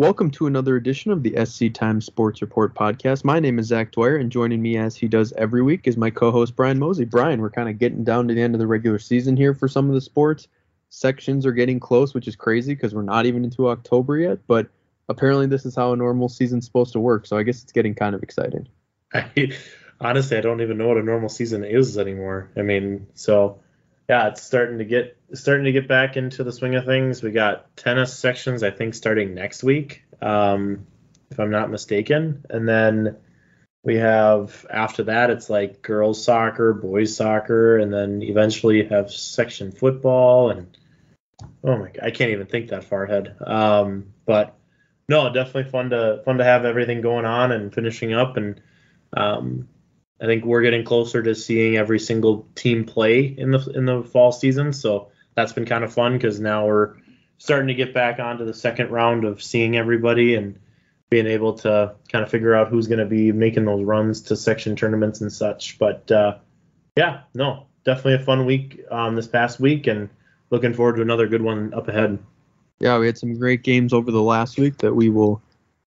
Welcome to another edition of the SC Times Sports Report podcast. My name is Zach Dwyer, and joining me as he does every week is my co-host Brian Mozey. Brian, we're kind of getting down to the end of the regular season here for some of the sports. Sections are getting close, which is crazy because we're not even into October yet. But apparently, this is how a normal season's supposed to work. So I guess it's getting kind of exciting. I, honestly, I don't even know what a normal season is anymore. I mean, so yeah, it's starting to get starting to get back into the swing of things. We got tennis sections, I think, starting next week, um, if I'm not mistaken, and then we have after that it's like girls soccer, boys soccer, and then eventually you have section football and oh my god, I can't even think that far ahead. Um, but no, definitely fun to fun to have everything going on and finishing up and um, I think we're getting closer to seeing every single team play in the in the fall season. So that's been kind of fun because now we're starting to get back onto the second round of seeing everybody and being able to kind of figure out who's going to be making those runs to section tournaments and such. But uh, yeah, no, definitely a fun week um, this past week, and looking forward to another good one up ahead. Yeah, we had some great games over the last week that we will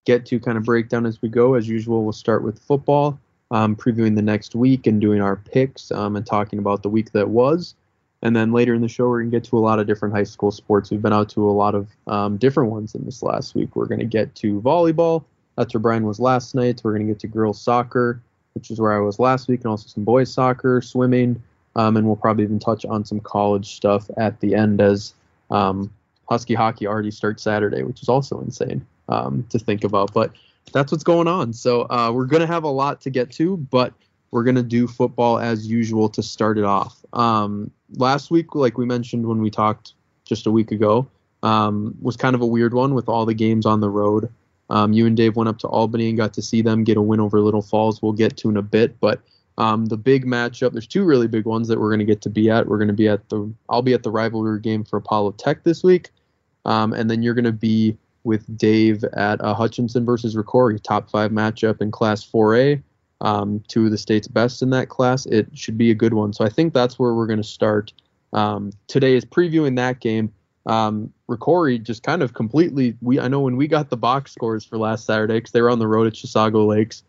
get to kind of break down as we go. As usual, we'll start with football um, previewing the next week and doing our picks um, and talking about the week that was. And then later in the show, we're going to get to a lot of different high school sports. We've been out to a lot of um, different ones in this last week. We're going to get to volleyball. That's where Brian was last night. We're going to get to girls soccer, which is where I was last week, and also some boys soccer, swimming, um, and we'll probably even touch on some college stuff at the end as um, Husky hockey already starts Saturday, which is also insane um, to think about. But that's what's going on. So uh, we're gonna have a lot to get to, but we're gonna do football as usual to start it off. Um, last week, like we mentioned when we talked just a week ago, um, was kind of a weird one with all the games on the road. Um, you and Dave went up to Albany and got to see them get a win over Little Falls. We'll get to in a bit, but um, the big matchup. There's two really big ones that we're going to get to be at. We're going to be at the. I'll be at the rivalry game for Apollo Tech this week, um, and then you're going to be with Dave at uh, Hutchinson versus Rocori, top five matchup in Class 4A. Um, two of the state's best in that class. It should be a good one. So I think that's where we're going to start. Um, today is previewing that game. Um, Rocori just kind of completely. We I know when we got the box scores for last Saturday because they were on the road at Chisago Lakes.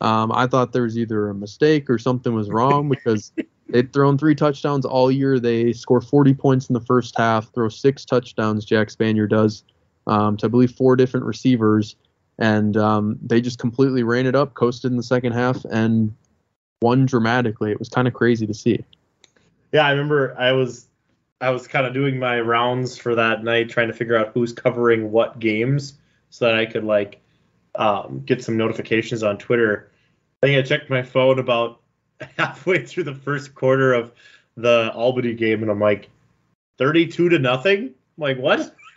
Um, I thought there was either a mistake or something was wrong because they'd thrown three touchdowns all year. They score 40 points in the first half, throw six touchdowns. Jack Spanier does um, to I believe four different receivers, and um, they just completely ran it up, coasted in the second half, and won dramatically. It was kind of crazy to see. Yeah, I remember I was I was kind of doing my rounds for that night, trying to figure out who's covering what games, so that I could like um, get some notifications on Twitter. I think I checked my phone about halfway through the first quarter of the Albany game, and I'm like, 32 to nothing. I'm like, what?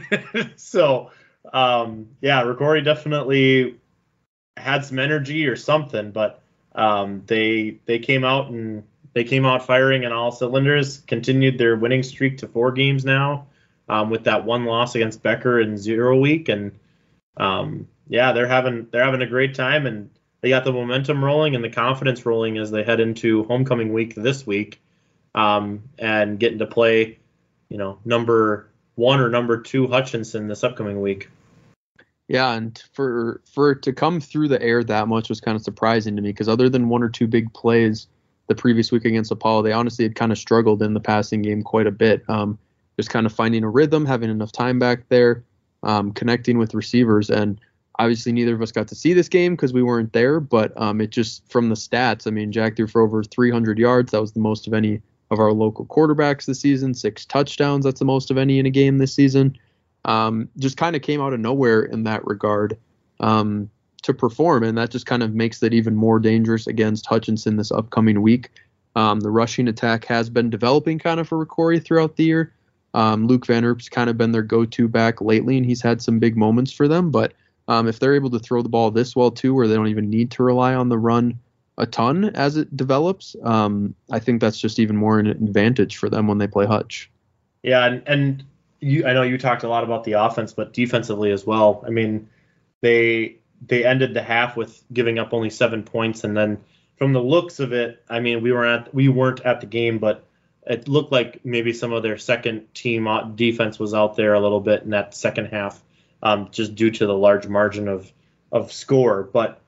so um, yeah, Rocori definitely had some energy or something, but um, they they came out and they came out firing on all cylinders. Continued their winning streak to four games now, um, with that one loss against Becker in zero week, and um, yeah, they're having they're having a great time, and they got the momentum rolling and the confidence rolling as they head into homecoming week this week, um, and getting to play, you know, number one or number two Hutchinson this upcoming week. Yeah, and for for it to come through the air that much was kind of surprising to me because other than one or two big plays the previous week against Apollo, they honestly had kind of struggled in the passing game quite a bit. Um, just kind of finding a rhythm, having enough time back there, um, connecting with receivers, and obviously neither of us got to see this game because we weren't there. But um, it just from the stats, I mean, Jack threw for over 300 yards. That was the most of any of our local quarterbacks this season, six touchdowns. That's the most of any in a game this season. Um, just kind of came out of nowhere in that regard um, to perform, and that just kind of makes it even more dangerous against Hutchinson this upcoming week. Um, the rushing attack has been developing kind of for Rocori throughout the year. Um, Luke Van Erp's kind of been their go-to back lately, and he's had some big moments for them. But um, if they're able to throw the ball this well too, where they don't even need to rely on the run a ton as it develops, um, I think that's just even more an advantage for them when they play Hutch. Yeah, and, and you, I know you talked a lot about the offense, but defensively as well. I mean, they they ended the half with giving up only seven points, and then from the looks of it, I mean, we were at we weren't at the game, but it looked like maybe some of their second team defense was out there a little bit in that second half. um, just due to the large margin of of score. But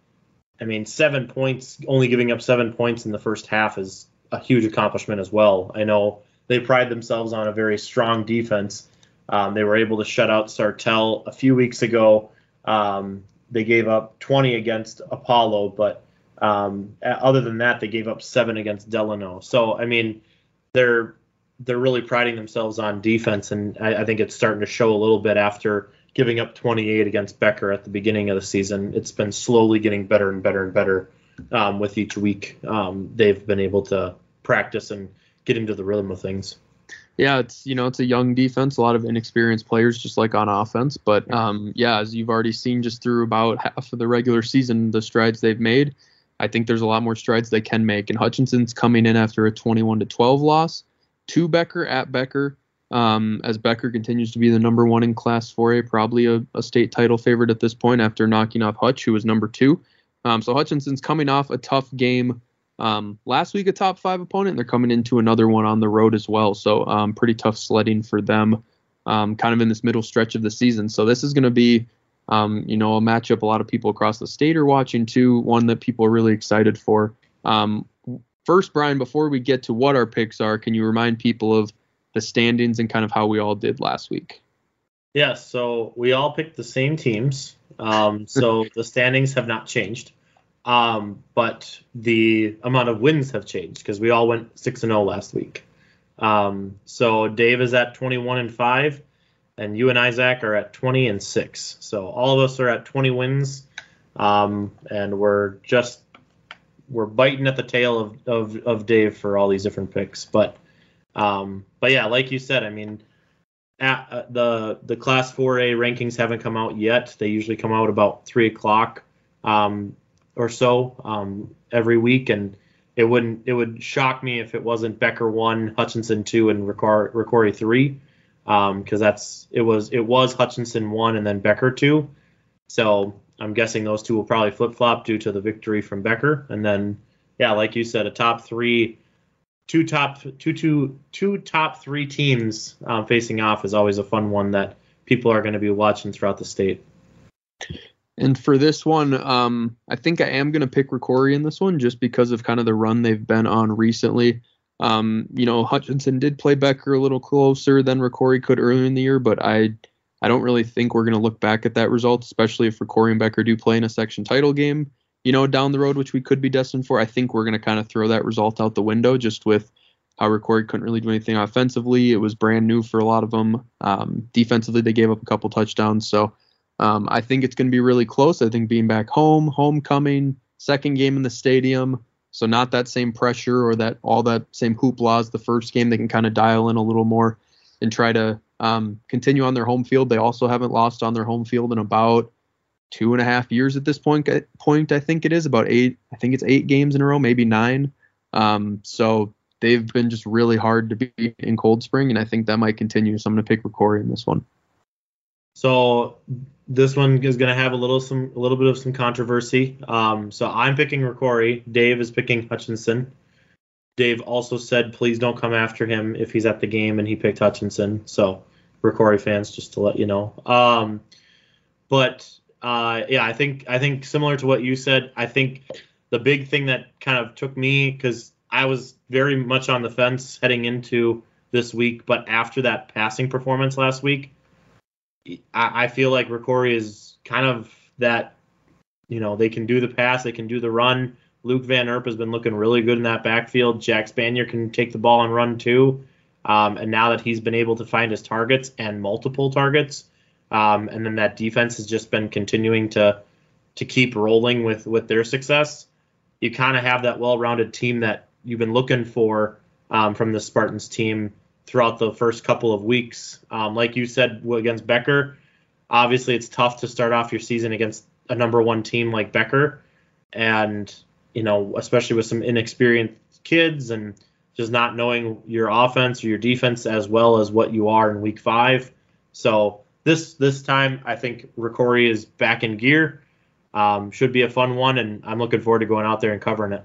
I mean, seven points, only giving up seven points in the first half is a huge accomplishment as well. I know they pride themselves on a very strong defense. Um, they were able to shut out Sartell a few weeks ago. Um, they gave up 20 against Apollo, but um, other than that, they gave up seven against Delano. So I mean, they're they're really priding themselves on defense, and I, I think it's starting to show a little bit after giving up 28 against Becker at the beginning of the season. It's been slowly getting better and better and better um, with each week. Um, they've been able to practice and get into the rhythm of things. Yeah, it's you know it's a young defense, a lot of inexperienced players, just like on offense. But um, yeah, as you've already seen, just through about half of the regular season, the strides they've made. I think there's a lot more strides they can make. And Hutchinson's coming in after a 21 to 12 loss to Becker at Becker. Um, as Becker continues to be the number one in Class 4A, probably a, a, state title favorite at this point after knocking off Hutch, who was number two. Um, so Hutchinson's coming off a tough game um, last week, a top five opponent. They're coming into another one on the road as well. So um, pretty tough sledding for them, um, kind of in this middle stretch of the season. So this is going to be, um, you know, a matchup a lot of people across the state are watching too. One that people are really excited for. First, Brian, before we get to what our picks are, can you remind people of the standings and kind of how we all did last week? Yeah, so we all picked the same teams. Um, so the standings have not changed. Um, but the amount of wins have changed because we all went 6 and 0 last week. Um, so Dave is at 21 and 5 and you and Isaac are at 20 and 6. So all of us are at 20 wins. Um, and we're just we're biting at the tail of, of, of Dave for all these different picks. But um, but yeah, like you said, I mean, at, uh, the the Class 4A rankings haven't come out yet. They usually come out about three o'clock um, or so um, every week, and it wouldn't it would shock me if it wasn't Becker one, Hutchinson two, and Rocori three, because um, that's it was it was Hutchinson one and then Becker two. So I'm guessing those two will probably flip flop due to the victory from Becker, and then yeah, like you said, a top three two top two two two top three teams um, facing off is always a fun one that people are going to be watching throughout the state. And for this one, um, I think I am going to pick Rocori in this one just because of kind of the run they've been on recently. Um, you know, Hutchinson did play Becker a little closer than Rocori could earlier in the year, but I I don't really think we're going to look back at that result, especially if Rocori and Becker do play in a section title game you know, down the road, which we could be destined for. I think we're going to kind of throw that result out the window just with how Rocori couldn't really do anything offensively. It was brand new for a lot of them. Um, defensively, they gave up a couple touchdowns. So um, I think it's going to be really close. I think being back home, homecoming, second game in the stadium. So not that same pressure or that all that same hoopla as the first game. They can kind of dial in a little more and try to um, continue on their home field. They also haven't lost on their home field in about two and a half years at this point. Point I think it is about eight. I think it's eight games in a row, maybe nine. Um, so they've been just really hard to beat in Cold Spring, and I think that might continue. So I'm going to pick Rocori in this one. So this one is going to have a little some a little bit of some controversy. Um, so I'm picking Rocori. Dave is picking Hutchinson. Dave also said please don't come after him if he's at the game, and he picked Hutchinson. So Rocori fans, just to let you know. Um, but uh, yeah, I think I think similar to what you said. I think the big thing that kind of took me because I was very much on the fence heading into this week, but after that passing performance last week, I, I feel like Rocori is kind of that. You know, they can do the pass, they can do the run. Luke Van Erp has been looking really good in that backfield. Jack Spanier can take the ball and run too. Um, and now that he's been able to find his targets and multiple targets, um, and then that defense has just been continuing to to keep rolling with with their success. You kind of have that well-rounded team that you've been looking for um, from the Spartans team throughout the first couple of weeks. Um, like you said against Becker, obviously it's tough to start off your season against a number one team like Becker, and you know especially with some inexperienced kids and just not knowing your offense or your defense as well as what you are in week five. So this this time I think Rocori is back in gear. Um, should be a fun one, and I'm looking forward to going out there and covering it.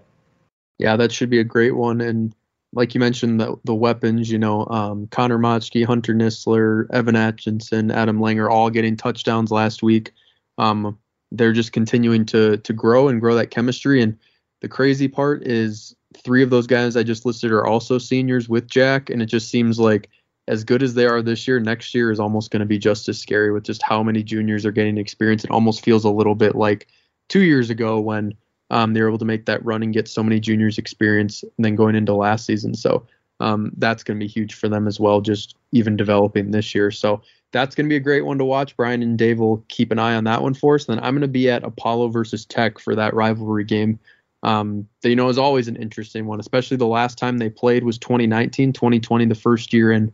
Yeah, that should be a great one. And like you mentioned, the, the weapons, you know, um, Connor Motchke, Hunter Nistler, Evan Atkinson, Adam Langer, all getting touchdowns last week. Um, they're just continuing to to grow and grow that chemistry. And the crazy part is three of those guys I just listed are also seniors with Jack, and it just seems like as good as they are this year, next year is almost going to be just as scary with just how many juniors are getting experience. It almost feels a little bit like two years ago when um, they were able to make that run and get so many juniors experience, and then going into last season. So um, that's going to be huge for them as well, just even developing this year. So that's going to be a great one to watch. Brian and Dave will keep an eye on that one for us. Then I'm going to be at Apollo versus Tech for that rivalry game. Um, that, you know, is always an interesting one, especially the last time they played was 2019, 2020, the first year in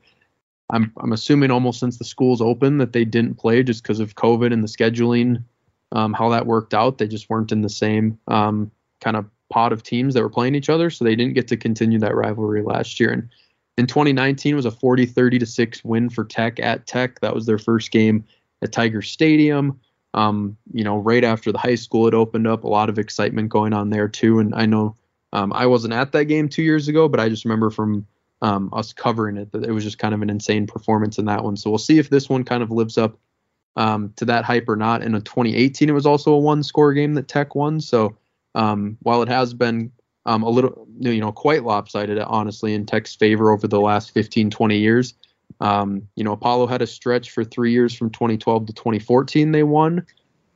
I'm I'm assuming almost since the schools open that they didn't play just because of COVID and the scheduling, um, how that worked out. They just weren't in the same um, kind of pot of teams that were playing each other, so they didn't get to continue that rivalry last year. And in 2019 was a 40 30 to six win for Tech at Tech. That was their first game at Tiger Stadium. Um, you know, right after the high school had opened up, a lot of excitement going on there too. And I know um, I wasn't at that game two years ago, but I just remember from um, us covering it. It was just kind of an insane performance in that one. So we'll see if this one kind of lives up um, to that hype or not. In a 2018, it was also a one-score game that Tech won. So um, while it has been um, a little, you know, quite lopsided, honestly, in Tech's favor over the last 15, 20 years. Um, you know, Apollo had a stretch for three years from 2012 to 2014. They won.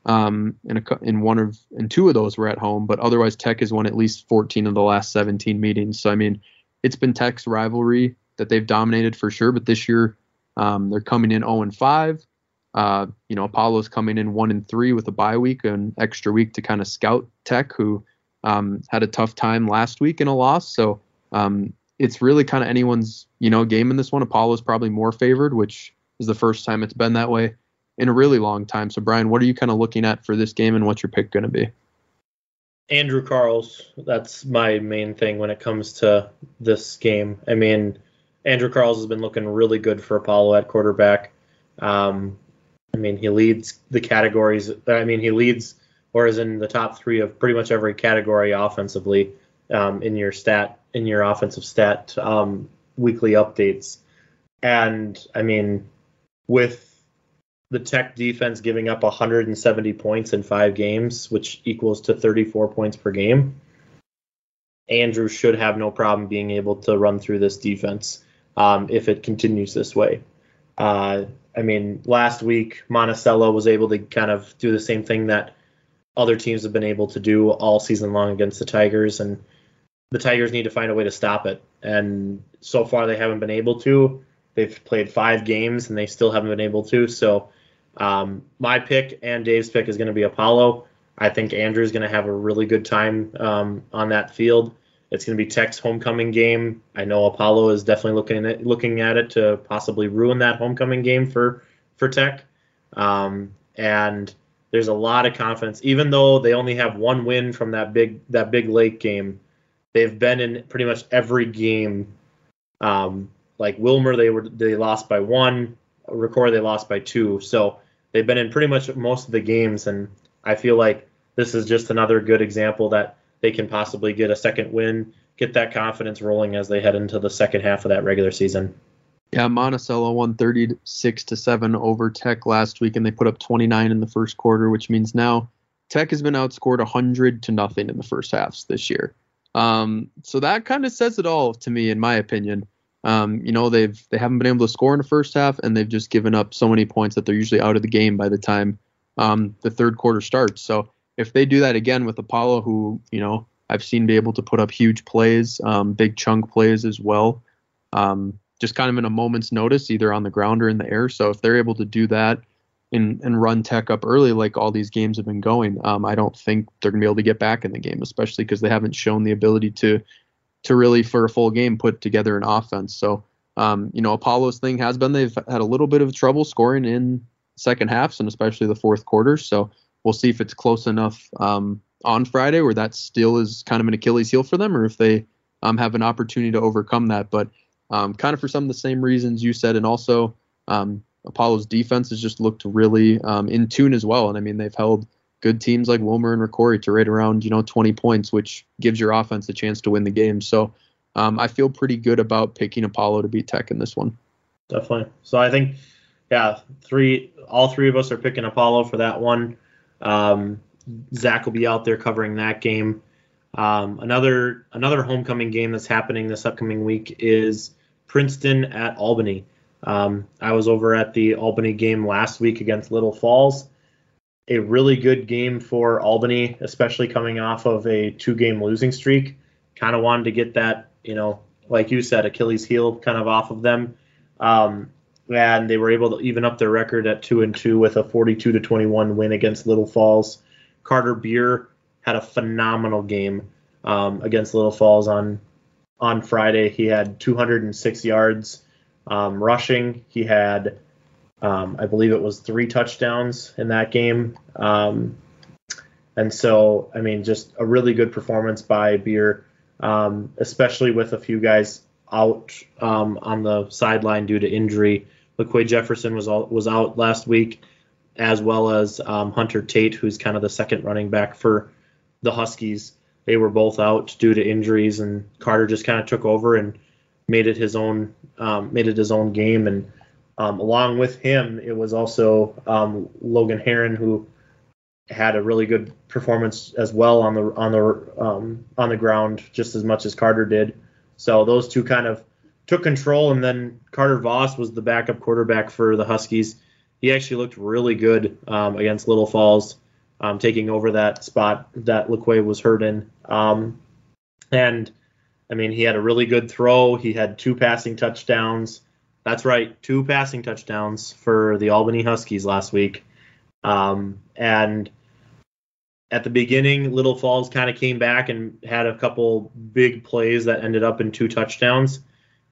Um, in, a, in one of in two of those were at home, but otherwise Tech has won at least 14 of the last 17 meetings. So I mean, it's been Tech's rivalry that they've dominated for sure. But this year, um, they're coming in 0 and 5. Uh, you know, Apollo's coming in 1 and 3 with a bye week, an extra week to kind of scout Tech, who um, had a tough time last week in a loss. So um, it's really kind of anyone's you know game in this one. Apollo's probably more favored, which is the first time it's been that way in a really long time. So Brian, what are you kind of looking at for this game, and what's your pick going to be? Andrew Carls. That's my main thing when it comes to this game. I mean, Andrew Carls has been looking really good for Apollo at quarterback. Um, I mean, he leads the categories. I mean, he leads or is in the top three of pretty much every category offensively um, in your stat in your offensive stat um, weekly updates. And I mean, with the Tech defense giving up 170 points in five games, which equals to 34 points per game. Andrew should have no problem being able to run through this defense um, if it continues this way. Uh, I mean, last week Monticello was able to kind of do the same thing that other teams have been able to do all season long against the Tigers, and the Tigers need to find a way to stop it. And so far, they haven't been able to. They've played five games and they still haven't been able to. So um, my pick and Dave's pick is going to be Apollo. I think Andrew's going to have a really good time um, on that field. It's going to be Tech's homecoming game. I know Apollo is definitely looking at looking at it to possibly ruin that homecoming game for for Tech. Um, and there's a lot of confidence, even though they only have one win from that big that big lake game. They've been in pretty much every game. Um, like Willmar, they were they lost by one. Rocori, they lost by two. So they've been in pretty much most of the games, and I feel like this is just another good example that they can possibly get a second win, get that confidence rolling as they head into the second half of that regular season. Yeah, Monticello won 36 to 7 over Tech last week, and they put up 29 in the first quarter, which means now Tech has been outscored 100 to nothing in the first halves this year. Um, so that kind of says it all to me, in my opinion. Um, you know, they've they haven't been able to score in the first half, and they've just given up so many points that they're usually out of the game by the time um, the third quarter starts. So if they do that again with Apollo, who you know I've seen be able to put up huge plays, um, big chunk plays as well, um, just kind of in a moment's notice, either on the ground or in the air. So if they're able to do that and and run Tech up early, like all these games have been going, um, I don't think they're gonna be able to get back in the game, especially because they haven't shown the ability to to really for a full game put together an offense. So um, you know, Apollo's thing has been they've had a little bit of trouble scoring in second halves and especially the fourth quarter. So we'll see if it's close enough um, on Friday where that still is kind of an Achilles heel for them, or if they um, have an opportunity to overcome that. But um, kind of for some of the same reasons you said, and also um, Apollo's defense has just looked really um, in tune as well. And I mean, they've held good teams like Willmar and Rocori to right around you know 20 points, which gives your offense a chance to win the game. So um, I feel pretty good about picking Apollo to beat Tech in this one. Definitely. So I think, yeah, three, all three of us are picking Apollo for that one. Um, Zach will be out there covering that game. Um, another another homecoming game that's happening this upcoming week is Princeton at Albany. Um, I was over at the Albany game last week against Little Falls. A really good game for Albany, especially coming off of a two game losing streak. Kind of wanted to get that, you know, like you said, Achilles heel kind of off of them. Um, and they were able to even up their record at two and two with a 42 to 21 win against Little Falls. Carter Beer had a phenomenal game um, against Little Falls on on Friday. He had 206 yards um, rushing. He had, um, I believe it was three touchdowns in that game. Um, and so, I mean, just a really good performance by Beer, um, especially with a few guys out um, on the sideline due to injury. LaQuay Jefferson was all, was out last week, as well as um, Hunter Tate, who's kind of the second running back for the Huskies. They were both out due to injuries, and Carter just kind of took over and made it his own um, made it his own game. And um, along with him, it was also um, Logan Heron who had a really good performance as well on the on the um, on the ground, just as much as Carter did. So those two kind of took control, and then Carter Voss was the backup quarterback for the Huskies. He actually looked really good um, against Little Falls, um, taking over that spot that LaQuay was hurt in. Um, and I mean, he had a really good throw. He had two passing touchdowns. That's right, two passing touchdowns for the Albany Huskies last week. Um, and at the beginning, Little Falls kind of came back and had a couple big plays that ended up in two touchdowns.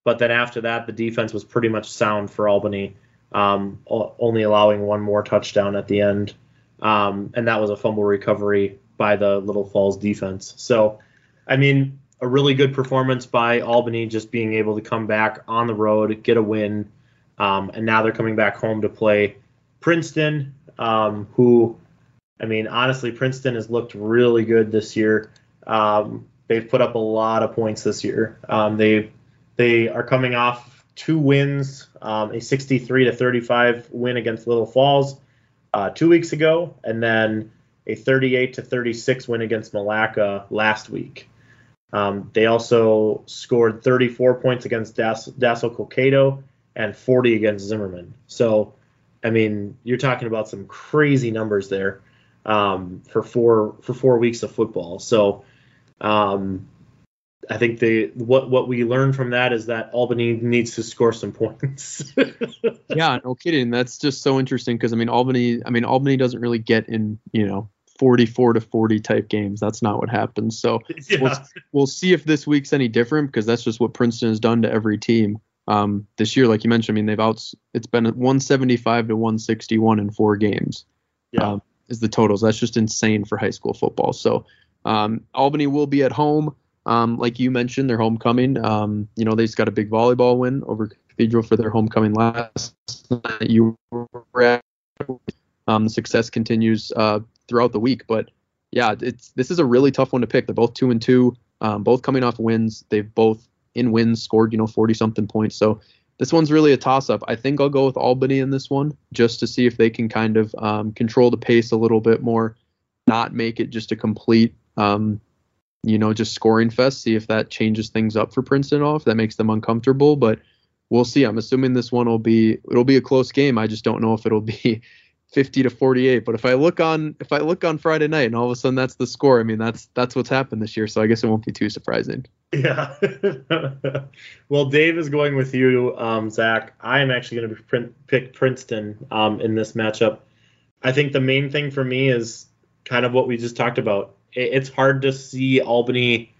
But then after that, the defense was pretty much sound for Albany, um, only allowing one more touchdown at the end. Um, and that was a fumble recovery by the Little Falls defense. So, I mean, a really good performance by Albany, just being able to come back on the road, get a win. Um, and now they're coming back home to play Princeton, um, who I mean, honestly, Princeton has looked really good this year. Um, they've put up a lot of points this year. Um, they they are coming off two wins, um, a 63 to 35 win against Little Falls uh, two weeks ago, and then a 38 to 36 win against Milaca last week. Um, they also scored 34 points against Dassel Cokato and 40 against Zimmerman. So, I mean, you're talking about some crazy numbers there um, for four for four weeks of football. So um, I think the what what we learned from that is that Albany needs to score some points. yeah, no kidding. That's just so interesting because I mean Albany I mean Albany doesn't really get in you know 44 to 40 type games. That's not what happens. So yeah. we'll, we'll see if this week's any different because that's just what Princeton has done to every team. Um, this year, like you mentioned, I mean they've outs it's been 175 to 161 in four games. Yeah. Um, is the totals. That's just insane for high school football. So um, Albany will be at home. Um, like you mentioned, their homecoming. Um, you know, they just got a big volleyball win over Cathedral for their homecoming last night. You were at. Um, success continues uh, throughout the week, but yeah, it's this is a really tough one to pick. They're both two and two, um, both coming off wins. They've both in wins scored you know 40 something points. So this one's really a toss up. I think I'll go with Albany in this one just to see if they can kind of um, control the pace a little bit more, not make it just a complete, um, you know, just scoring fest. See if that changes things up for Princeton off. That makes them uncomfortable, but we'll see. I'm assuming this one will be it'll be a close game. I just don't know if it'll be 50 to 48. But if I look on if I look on Friday night and all of a sudden that's the score, I mean that's that's what's happened this year. So I guess it won't be too surprising. Yeah. well, Dave is going with you, um, Zach. I am actually going to print, pick Princeton um, in this matchup. I think the main thing for me is kind of what we just talked about. It, it's hard to see Albany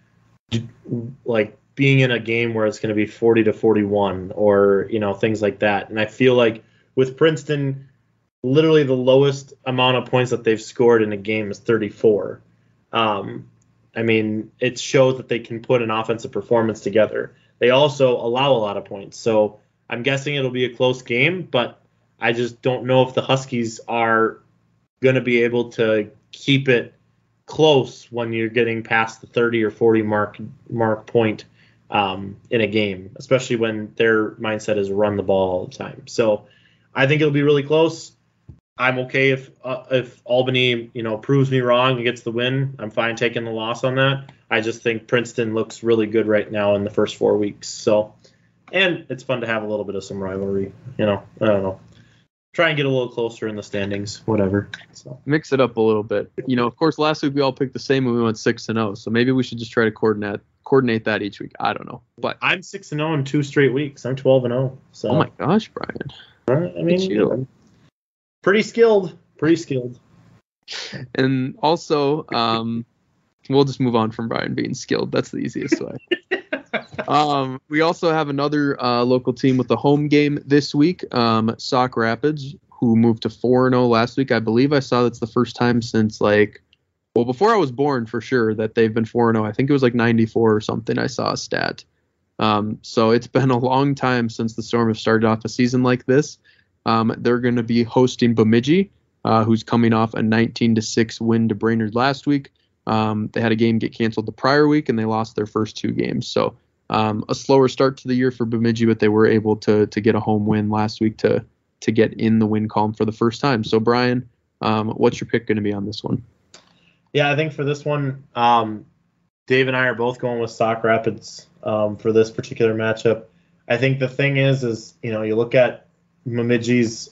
like being in a game where it's going to be 40 to 41 or you know things like that. And I feel like with Princeton literally the lowest amount of points that they've scored in a game is 34. Um, I mean, it shows that they can put an offensive performance together. They also allow a lot of points. So I'm guessing it'll be a close game, but I just don't know if the Huskies are going to be able to keep it close when you're getting past the 30 or 40 mark mark point um, in a game, especially when their mindset is run the ball all the time. So I think it'll be really close. I'm okay if uh, if Albany, you know, proves me wrong and gets the win. I'm fine taking the loss on that. I just think Princeton looks really good right now in the first four weeks. So, and it's fun to have a little bit of some rivalry. You know, I don't know. Try and get a little closer in the standings, whatever. So Mix it up a little bit. You know, of course, last week we all picked the same and we went six and zero. So maybe we should just try to coordinate coordinate that each week. I don't know, but I'm six and zero in two straight weeks. I'm twelve and zero. So oh my gosh, Brian. I mean, you. Pretty skilled. Pretty skilled. And also, um, we'll just move on from Brian being skilled. That's the easiest way. um, we also have another uh, local team with a home game this week, um, Sauk Rapids, who moved to 4 0 last week. I believe I saw that's the first time since, like, well, before I was born for sure that they've been 4 0. I think it was like 94 or something. I saw a stat. Um, so it's been a long time since the Storm have started off a season like this. Um, they're going to be hosting Bemidji, uh, who's coming off a 19 to 6 win to Brainerd last week. Um, they had a game get canceled the prior week, and they lost their first two games. So um, a slower start to the year for Bemidji, but they were able to to get a home win last week to to get in the win column for the first time. So Brian, um, what's your pick going to be on this one? Yeah, I think for this one, um, Dave and I are both going with Sauk Rapids um, for this particular matchup. I think the thing is, is you know, you look at Bemidji's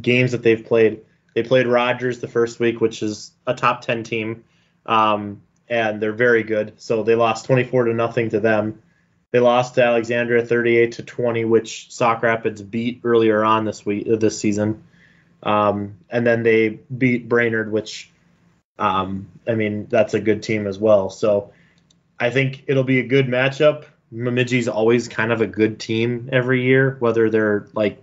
games that they've played. They played Rogers the first week, which is a top ten team um, and they're very good. So they lost 24 to nothing to them. They lost to Alexandria 38 to 20, which Sauk Rapids beat earlier on this week uh, this season. Um, and then they beat Brainerd, which um, I mean that's a good team as well. So I think it'll be a good matchup. Bemidji's always kind of a good team every year, whether they're like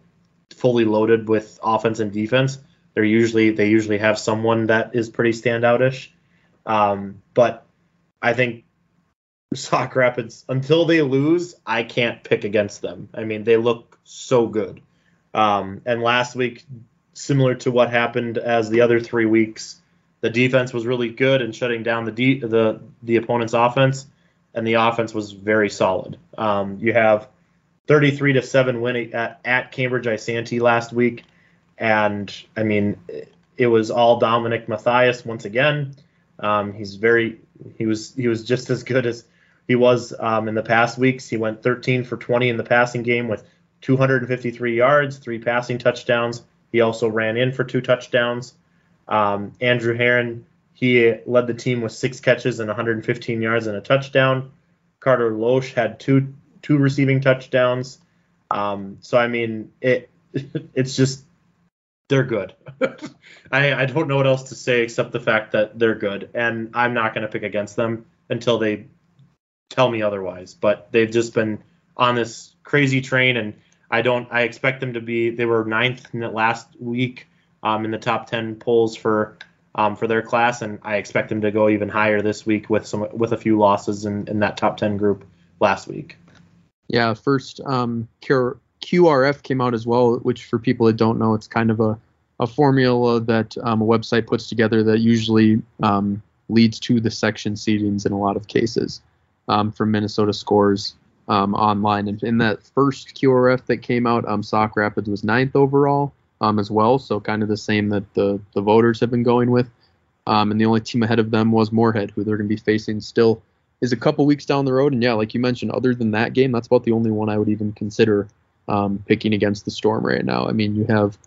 fully loaded with offense and defense. They're usually they usually have someone that is pretty standoutish. Um, but I think Sauk Rapids, until they lose, I can't pick against them. I mean, they look so good. Um, and last week, similar to what happened as the other three weeks, the defense was really good in shutting down the de- the the opponent's offense, and the offense was very solid. Um, you have 33 to seven win at, at Cambridge Isanti last week, and I mean, it was all Dominic Matthias once again. Um, he's very he was he was just as good as he was um, in the past weeks. He went 13 for 20 in the passing game with 253 yards, three passing touchdowns. He also ran in for two touchdowns. Um, Andrew Heron he led the team with six catches and 115 yards and a touchdown. Carter Loesch had two two receiving touchdowns. Um, so I mean it it's just they're good. I, I don't know what else to say except the fact that they're good, and I'm not going to pick against them until they tell me otherwise. But they've just been on this crazy train, and I don't. I expect them to be. They were ninth in the last week um, in the top ten polls for um, for their class, and I expect them to go even higher this week with some with a few losses in, in that top ten group last week. Yeah, first um, QRF came out as well, which for people that don't know, it's kind of a, a formula that um, a website puts together that usually um, leads to the section seedings in a lot of cases um, from Minnesota scores um, online. And in that first QRF that came out, um, Sauk Rapids was ninth overall um, as well, so kind of the same that the, the voters have been going with. and the only team ahead of them was Moorhead, who they're going to be facing still is a couple weeks down the road. And yeah, like you mentioned, other than that game, that's about the only one I would even consider um, picking against the Storm right now. I mean, you have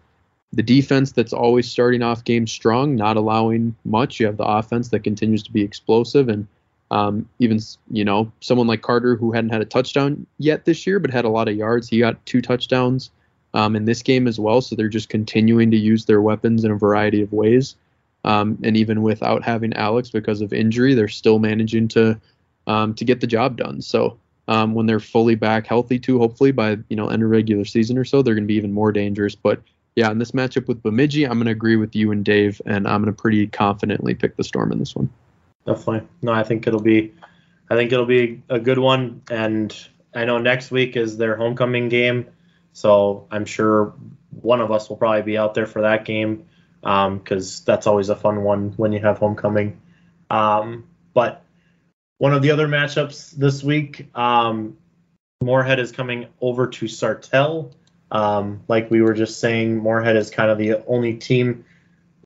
the defense that's always starting off games strong, not allowing much. You have the offense that continues to be explosive, and um, even you know someone like Carter who hadn't had a touchdown yet this year, but had a lot of yards. He got two touchdowns um, in this game as well. So they're just continuing to use their weapons in a variety of ways. Um, and even without having Alex because of injury, they're still managing to um, to get the job done. So um, when they're fully back healthy too. Hopefully by you know end of regular season or so, they're going to be even more dangerous. But yeah, in this matchup with Bemidji, I'm going to agree with you and Dave, and I'm going to pretty confidently pick the Storm in this one. Definitely. No, I think it'll be, I think it'll be a good one. And I know next week is their homecoming game, so I'm sure one of us will probably be out there for that game because um, that's always a fun one when you have homecoming. Um, but one of the other matchups this week, um, Moorhead is coming over to Sartell. Um, like we were just saying, Moorhead is kind of the only team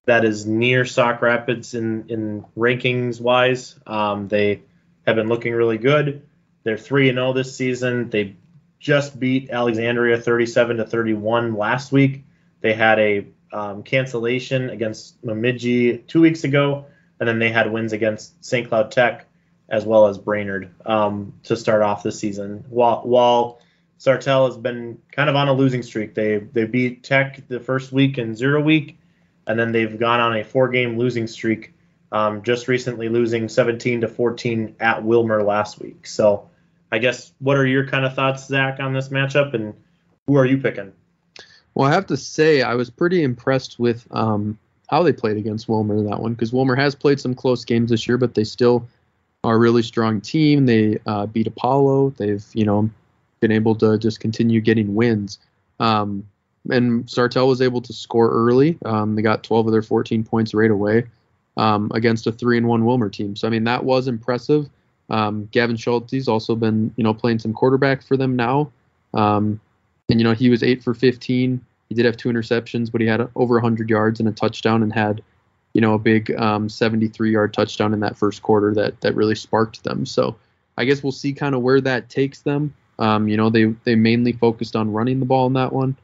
that is near Sauk Rapids in, in rankings wise. Um, they have been looking really good. They're 3 and 0 this season. They just beat Alexandria 37 to 31 last week. They had a um, cancellation against Bemidji two weeks ago, and then they had wins against St. Cloud Tech as well as Brainerd um, to start off the season. While, while Sartell has been kind of on a losing streak, they they beat Tech the first week in zero week, and then they've gone on a four game losing streak. Um, just recently losing 17 to 14 at Willmar last week. So, I guess what are your kind of thoughts, Zach, on this matchup, and who are you picking? Well, I have to say I was pretty impressed with um, how they played against Willmar in that one because Willmar has played some close games this year, but they still are a really strong team. They uh, beat Apollo. They've you know been able to just continue getting wins. Um, and Sartell was able to score early. Um, they got 12 of their 14 points right away um, against a three and one Willmar team. So I mean that was impressive. Um, Gavin Schulte's also been you know playing some quarterback for them now, um, and you know he was eight for 15. He did have two interceptions, but he had over 100 yards and a touchdown, and had you know a big um, 73 yard touchdown in that first quarter that that really sparked them. So I guess we'll see kind of where that takes them. Um, you know, they they mainly focused on running the ball in that one.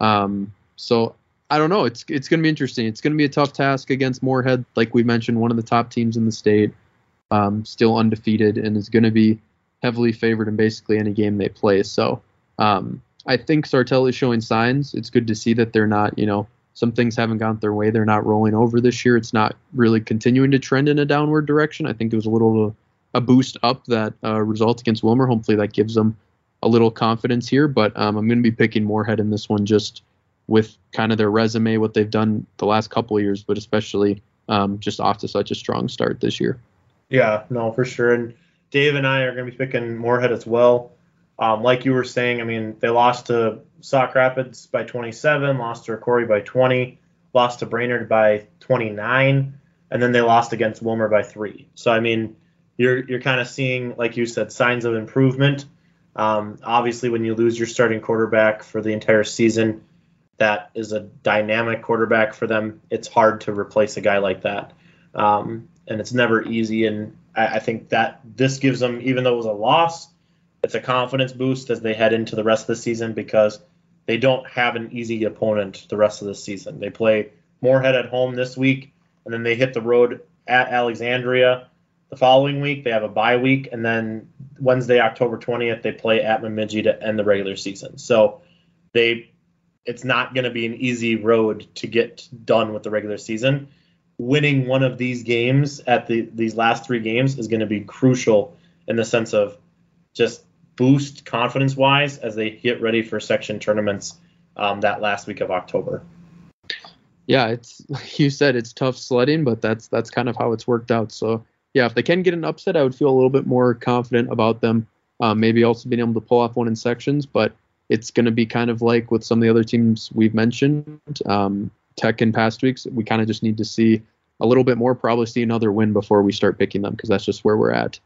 Um, so I don't know. It's it's going to be interesting. It's going to be a tough task against Moorhead, like we mentioned, one of the top teams in the state, um, still undefeated, and is going to be heavily favored in basically any game they play. So um, I think Sartell is showing signs. It's good to see that they're not, you know, some things haven't gone their way. They're not rolling over this year. It's not really continuing to trend in a downward direction. I think it was a little a boost up that uh, result against Willmar. Hopefully that gives them a little confidence here, but um, I'm going to be picking Moorhead in this one just with kind of their resume, what they've done the last couple of years, but especially um, just off to such a strong start this year. Yeah, no, for sure. And Dave and I are going to be picking Moorhead as well. Um, like you were saying, I mean, they lost to Sauk Rapids by 27, lost to Corey by 20, lost to Brainerd by 29, and then they lost against Willmar by three. So I mean, you're you're kind of seeing, like you said, signs of improvement. Um, obviously, when you lose your starting quarterback for the entire season, that is a dynamic quarterback for them. It's hard to replace a guy like that, um, and it's never easy. And I, I, think that this gives them, even though it was a loss, it's a confidence boost as they head into the rest of the season because they don't have an easy opponent the rest of the season. They play Moorhead at home this week, and then they hit the road at Alexandria the following week, they have a bye week, and then Wednesday, October 20th, they play at Bemidji to end the regular season. So they, it's not going to be an easy road to get done with the regular season. Winning one of these games at the these last three games is going to be crucial in the sense of just boost confidence wise as they get ready for section tournaments um, that last week of October. Yeah, it's like you said, it's tough sledding, but that's that's kind of how it's worked out. So yeah, if they can get an upset, I would feel a little bit more confident about them. Um, maybe also being able to pull off one in sections, but it's going to be kind of like with some of the other teams we've mentioned, um, Tech in past weeks. We kind of just need to see a little bit more, probably see another win before we start picking them because that's just where we're at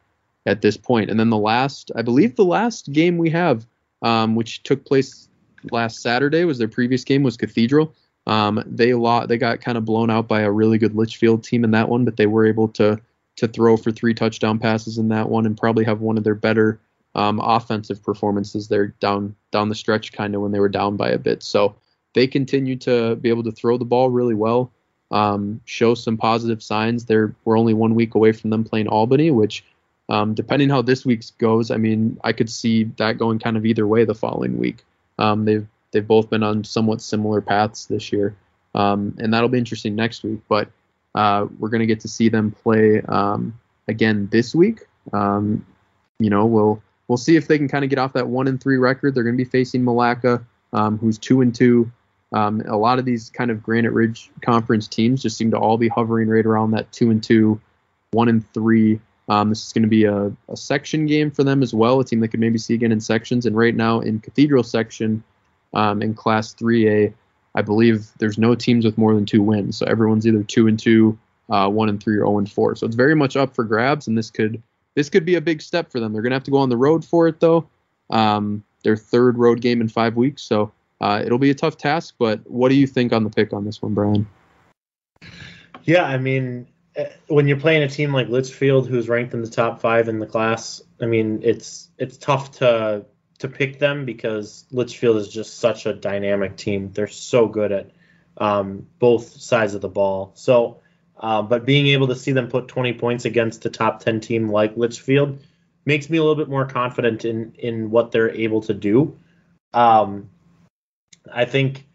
at this point. And then the last, I believe, the last game we have, um, which took place last Saturday, was their previous game was Cathedral. Um, they lost, they got kind of blown out by a really good Litchfield team in that one, but they were able to to throw for three touchdown passes in that one and probably have one of their better um, offensive performances there down down the stretch, kind of when they were down by a bit. So they continue to be able to throw the ball really well, um, show some positive signs. They're we're only one week away from them playing Albany, which um, depending how this week's goes, I mean, I could see that going kind of either way the following week. Um, they've they've both been on somewhat similar paths this year, um, and that'll be interesting next week. But uh, we're going to get to see them play um, again this week. Um, you know, we'll we'll see if they can kind of get off that one and three record. They're going to be facing Milaca, um, who's two and two. A lot of these kind of Granite Ridge Conference teams just seem to all be hovering right around that two and two, one and three. Um, this is going to be a, a, section game for them as well, a team that could maybe see again in sections. And right now in Cathedral section, um, in Class 3A, I believe there's no teams with more than two wins. So everyone's either two and two, uh, one and three, or zero oh and four. So it's very much up for grabs, and this could this could be a big step for them. They're going to have to go on the road for it, though. Um, their third road game in five weeks, so uh, it'll be a tough task. But what do you think on the pick on this one, Brian? Yeah, I mean, when you're playing a team like Litchfield, who's ranked in the top five in the class, I mean, it's it's tough to to pick them because Litchfield is just such a dynamic team. They're so good at um, both sides of the ball. So, uh, but being able to see them put 20 points against a top 10 team like Litchfield makes me a little bit more confident in in what they're able to do. Um, I think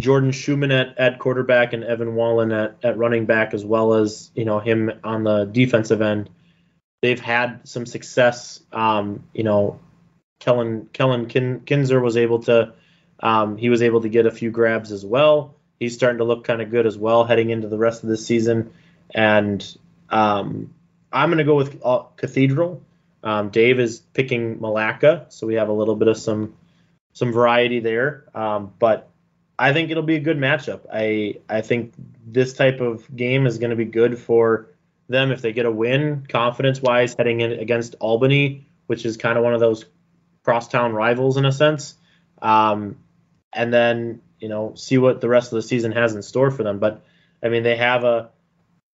Jordan Schumann at, at quarterback and Evan Wallen at, at running back, as well as you know him on the defensive end. They've had some success. Um, you know, Kellen Kellen Kin, Kinzer was able to um, he was able to get a few grabs as well. He's starting to look kind of good as well heading into the rest of this season. And um, I'm going to go with uh, Cathedral. Um, Dave is picking Milaca, so we have a little bit of some some variety there. Um, but I think it'll be a good matchup. I I think this type of game is going to be good for them if they get a win, confidence wise, heading in against Albany, which is kind of one of those crosstown rivals in a sense. Um, and then you know see what the rest of the season has in store for them. But I mean, they have a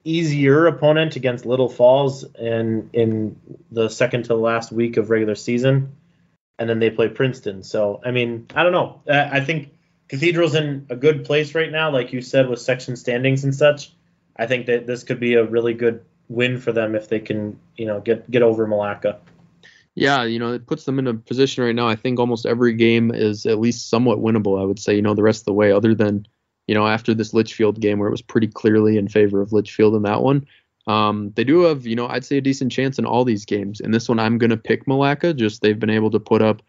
easier opponent against Little Falls in in the second to the last week of regular season, and then they play Princeton. So I mean, I don't know. I think Cathedral's in a good place right now, like you said, with section standings and such. I think that this could be a really good win for them if they can, you know, get get over Milaca. Yeah, you know, it puts them in a position right now. I think almost every game is at least somewhat winnable. I would say, you know, the rest of the way, other than, you know, after this Litchfield game where it was pretty clearly in favor of Litchfield in that one. Um, they do have, you know, I'd say a decent chance in all these games. In this one, I'm going to pick Milaca. Just they've been able to put up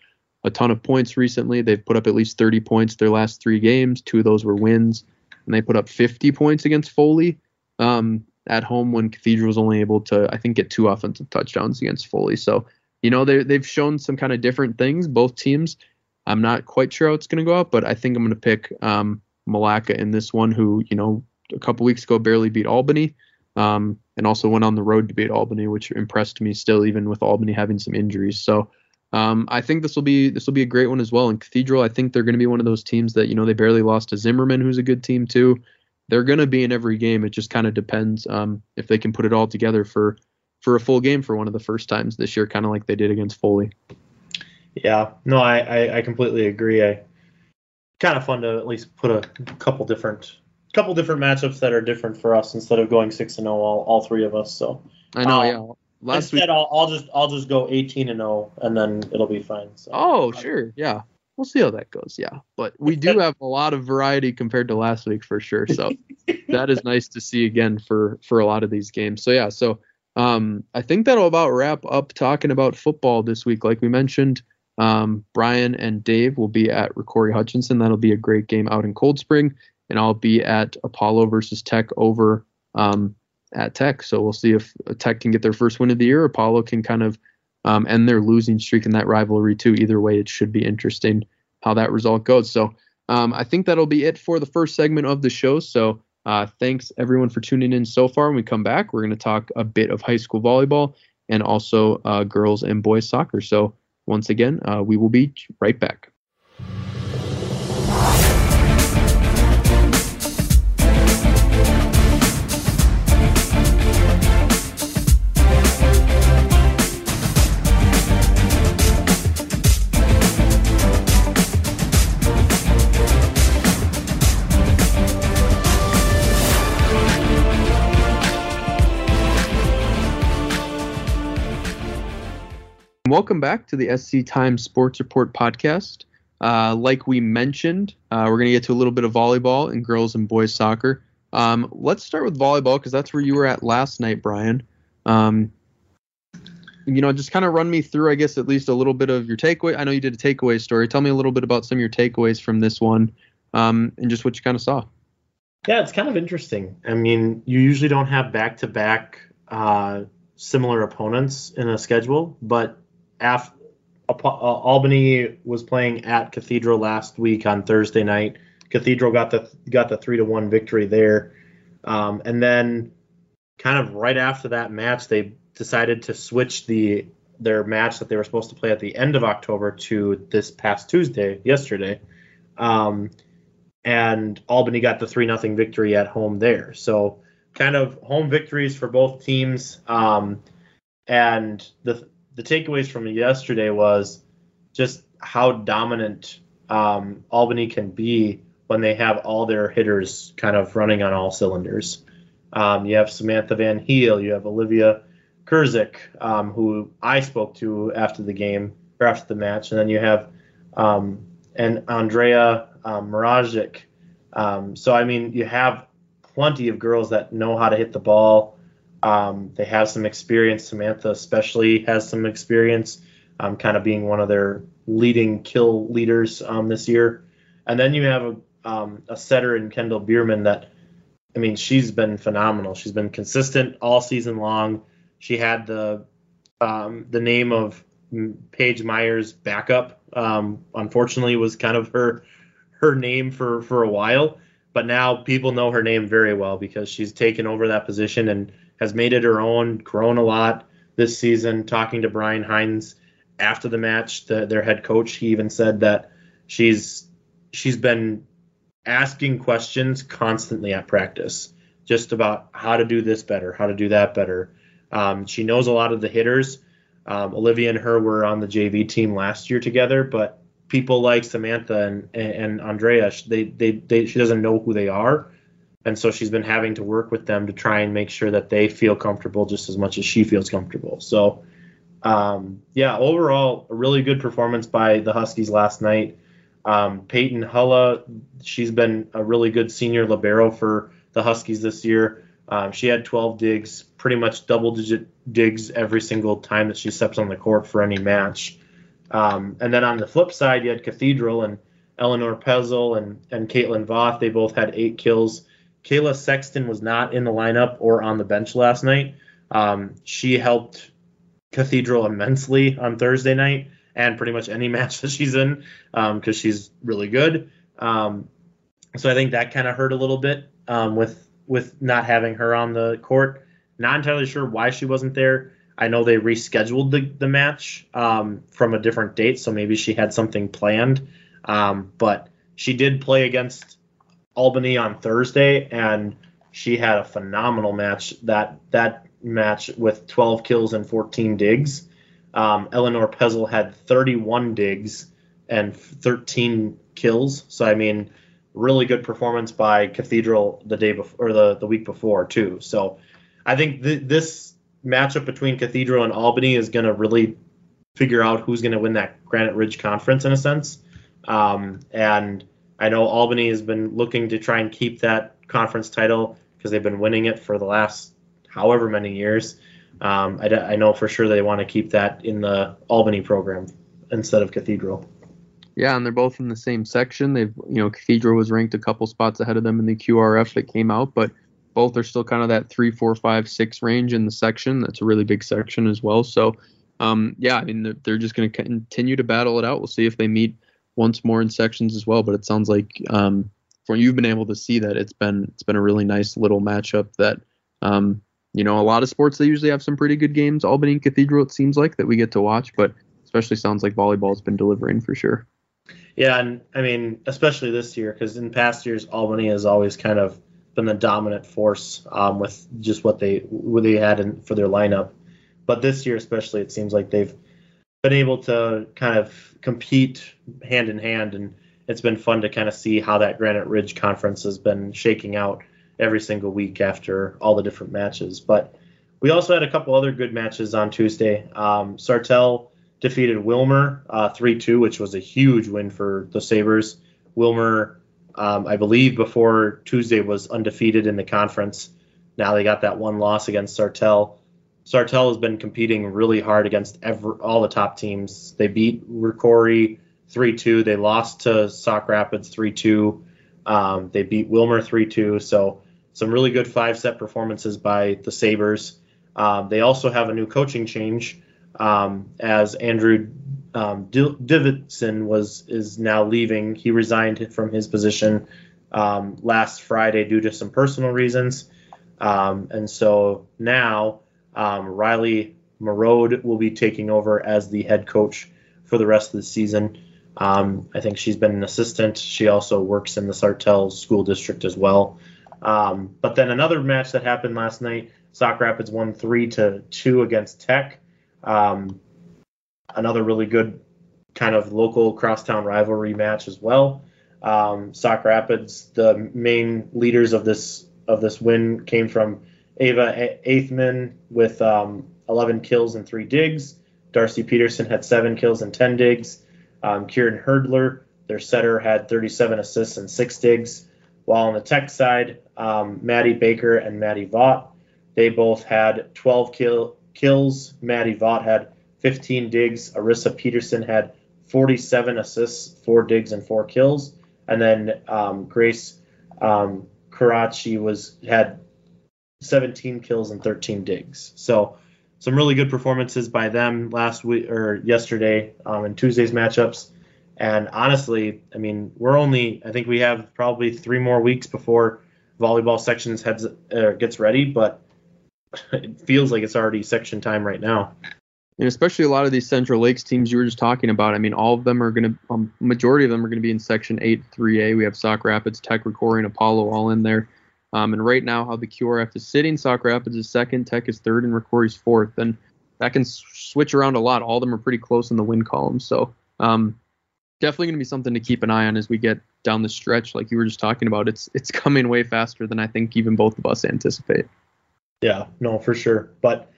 a ton of points recently. They've put up at least 30 points their last three games. Two of those were wins, and they put up 50 points against Foley um, at home when Cathedral was only able to, I think, get two offensive touchdowns against Foley. So you know they they've shown some kind of different things both teams. I'm not quite sure how it's going to go out, but I think I'm going to pick um, Milaca in this one, who you know a couple weeks ago barely beat Albany, um, and also went on the road to beat Albany, which impressed me still, even with Albany having some injuries. So um, I think this will be this will be a great one as well. And Cathedral, I think they're going to be one of those teams that you know they barely lost to Zimmerman, who's a good team too. They're going to be in every game. It just kind of depends um, if they can put it all together for for a full game for one of the first times this year, kind of like they did against Foley. Yeah, no, I, I, I completely agree. I kind of fun to at least put a couple different couple different matchups that are different for us instead of going six and zero all, all three of us. So I know, um, yeah. Last instead, week, I'll, I'll just I'll just go eighteen and 0, and then it'll be fine. So, oh, sure, yeah. We'll see how that goes. Yeah, but we do have a lot of variety compared to last week for sure. So that is nice to see again for for a lot of these games. So yeah, so um, I think that'll about wrap up talking about football this week. Like we mentioned, um, Brian and Dave will be at Rocori Hutchinson. That'll be a great game out in Cold Spring, and I'll be at Apollo versus Tech over um, at Tech. So we'll see if Tech can get their first win of the year. Apollo can kind of um, end their losing streak in that rivalry too. Either way, it should be interesting how that result goes. So um, I think that'll be it for the first segment of the show. So uh, thanks everyone for tuning in so far. When we come back, we're going to talk a bit of high school volleyball and also uh, girls and boys soccer. So once again, uh, we will be right back. Welcome back to the SC Times Sports Report podcast. Uh, like we mentioned, uh, we're going to get to a little bit of volleyball and girls and boys soccer. Um, let's start with volleyball because that's where you were at last night, Brian. Um, you know, just kind of run me through, I guess, at least a little bit of your takeaway. I know you did a takeaway story. Tell me a little bit about some of your takeaways from this one um, and just what you kind of saw. Yeah, it's kind of interesting. I mean, you usually don't have back to back similar opponents in a schedule, but after uh, Albany was playing at Cathedral last week on Thursday night. Cathedral got the got the three to one victory there, um, and then kind of right after that match, they decided to switch the their match that they were supposed to play at the end of October to this past Tuesday, yesterday. Um, and Albany got the 3 nothing victory at home there. So, kind of home victories for both teams. Um, and the, the takeaways from yesterday was just how dominant um, Albany can be when they have all their hitters kind of running on all cylinders. Um, you have Samantha Van Heel, you have Olivia Kurzik, um, who I spoke to after the game or after the match, and then you have um, and Andrea um, Mirajic. Um, so I mean, you have plenty of girls that know how to hit the ball. Um, they have some experience. Samantha especially has some experience, um, kind of being one of their leading kill leaders um, this year. And then you have a, um, a setter in Kendall Bierman that, I mean, she's been phenomenal. She's been consistent all season long. She had the um, the name of Paige Myers backup. Um, unfortunately, was kind of her her name for for a while, but now people know her name very well because she's taken over that position and has made it her own, grown a lot this season. Talking to Brian Hines after the match, the, their head coach, he even said that she's she's been asking questions constantly at practice, just about how to do this better, how to do that better. Um, she knows a lot of the hitters. Um, Olivia and her were on the JV team last year together, but people like Samantha and, and Andrea, they, they, they, she doesn't know who they are. And so she's been having to work with them to try and make sure that they feel comfortable just as much as she feels comfortable. So, um, yeah, overall, a really good performance by the Huskies last night. Um, Peyton Hulla, she's been a really good senior libero for the Huskies this year. Um, she had 12 digs, pretty much double digit digs every single time that she steps on the court for any match. Um, and then on the flip side, you had Cathedral and Eleanor Pezel and, and Caitlin Voth. They both had eight kills. Kayla Sexton was not in the lineup or on the bench last night. Um, she helped Cathedral immensely on Thursday night and pretty much any match that she's in because um, she's really good. Um, so I think that kind of hurt a little bit um, with with not having her on the court. Not entirely sure why she wasn't there. I know they rescheduled the, the match um, from a different date, so maybe she had something planned. Um, but she did play against Albany on Thursday, and she had a phenomenal match. That that match with 12 kills and 14 digs. Um, Eleanor Pezel had 31 digs and 13 kills. So I mean, really good performance by Cathedral the day before or the, the week before too. So I think th- this matchup between Cathedral and Albany is going to really figure out who's going to win that Granite Ridge Conference in a sense. Um, and I know Albany has been looking to try and keep that conference title because they've been winning it for the last however many years. Um, I, I know for sure they want to keep that in the Albany program instead of Cathedral. Yeah, and they're both in the same section. They've, you know, Cathedral was ranked a couple spots ahead of them in the QRF that came out, but both are still kind of that three, four, five, six range in the section. That's a really big section as well. So, um, yeah, I mean, they're, they're just going to continue to battle it out. We'll see if they meet once more in sections as well. But it sounds like um, from you've been able to see that it's been it's been a really nice little matchup that. Um, you know, a lot of sports they usually have some pretty good games. Albany Cathedral, it seems like that we get to watch, but especially sounds like volleyball's been delivering for sure. Yeah, and I mean, especially this year, because in past years, Albany has always kind of been the dominant force um, with just what they what they had in, for their lineup. But this year, especially, it seems like they've been able to kind of compete hand in hand, and it's been fun to kind of see how that Granite Ridge Conference has been shaking out every single week after all the different matches. But we also had a couple other good matches on Tuesday. Um, Sartell defeated Willmar uh, 3 2, which was a huge win for the Sabres. Willmar, um, I believe, before Tuesday was undefeated in the conference. Now they got that one loss against Sartell. Sartell has been competing really hard against every, all the top teams. They beat Rocori 3 2. They lost to Sauk Rapids 3 2. Um, they beat Willmar 3 2. So, some really good five set performances by the Sabres. Um, they also have a new coaching change um, as Andrew um, Davidson was is now leaving. He resigned from his position um, last Friday due to some personal reasons, um, and so now Um, Riley Marode will be taking over as the head coach for the rest of the season. Um, I think she's been an assistant. She also works in the Sartell School District as well. Um, but then another match that happened last night, Sauk Rapids won three to two against Tech. Um, another really good kind of local crosstown rivalry match as well. Um, Sauk Rapids, the main leaders of this of this win came from Ava Eighthman with um, 11 kills and three digs. Darcy Peterson had seven kills and 10 digs. Um, Kieran Hurdler, their setter, had 37 assists and six digs. While on the tech side, um, Maddie Baker and Maddie Vaught, they both had 12 kill, kills. Maddie Vaught had 15 digs. Arissa Peterson had 47 assists, four digs, and four kills. And then um, Grace um, Karachi was had 17 kills and 13 digs. So some really good performances by them last week or yesterday um, in Tuesday's matchups. And honestly, I mean, we're only I think we have probably three more weeks before volleyball sections heads uh, gets ready, but it feels like it's already section time right now. And especially a lot of these Central Lakes teams you were just talking about. I mean, all of them are going to, um, majority of them are going to be in Section 8 3A. We have Sauk Rapids, Tech, Rocori, and Apollo all in there. Um, and right now, how the QRF is sitting, Sauk Rapids is second, Tech is third, and Rocori's fourth. And that can switch around a lot. All of them are pretty close in the win column. So um, definitely going to be something to keep an eye on as we get down the stretch. Like you were just talking about, it's it's coming way faster than I think even both of us anticipate. Yeah, no, for sure. But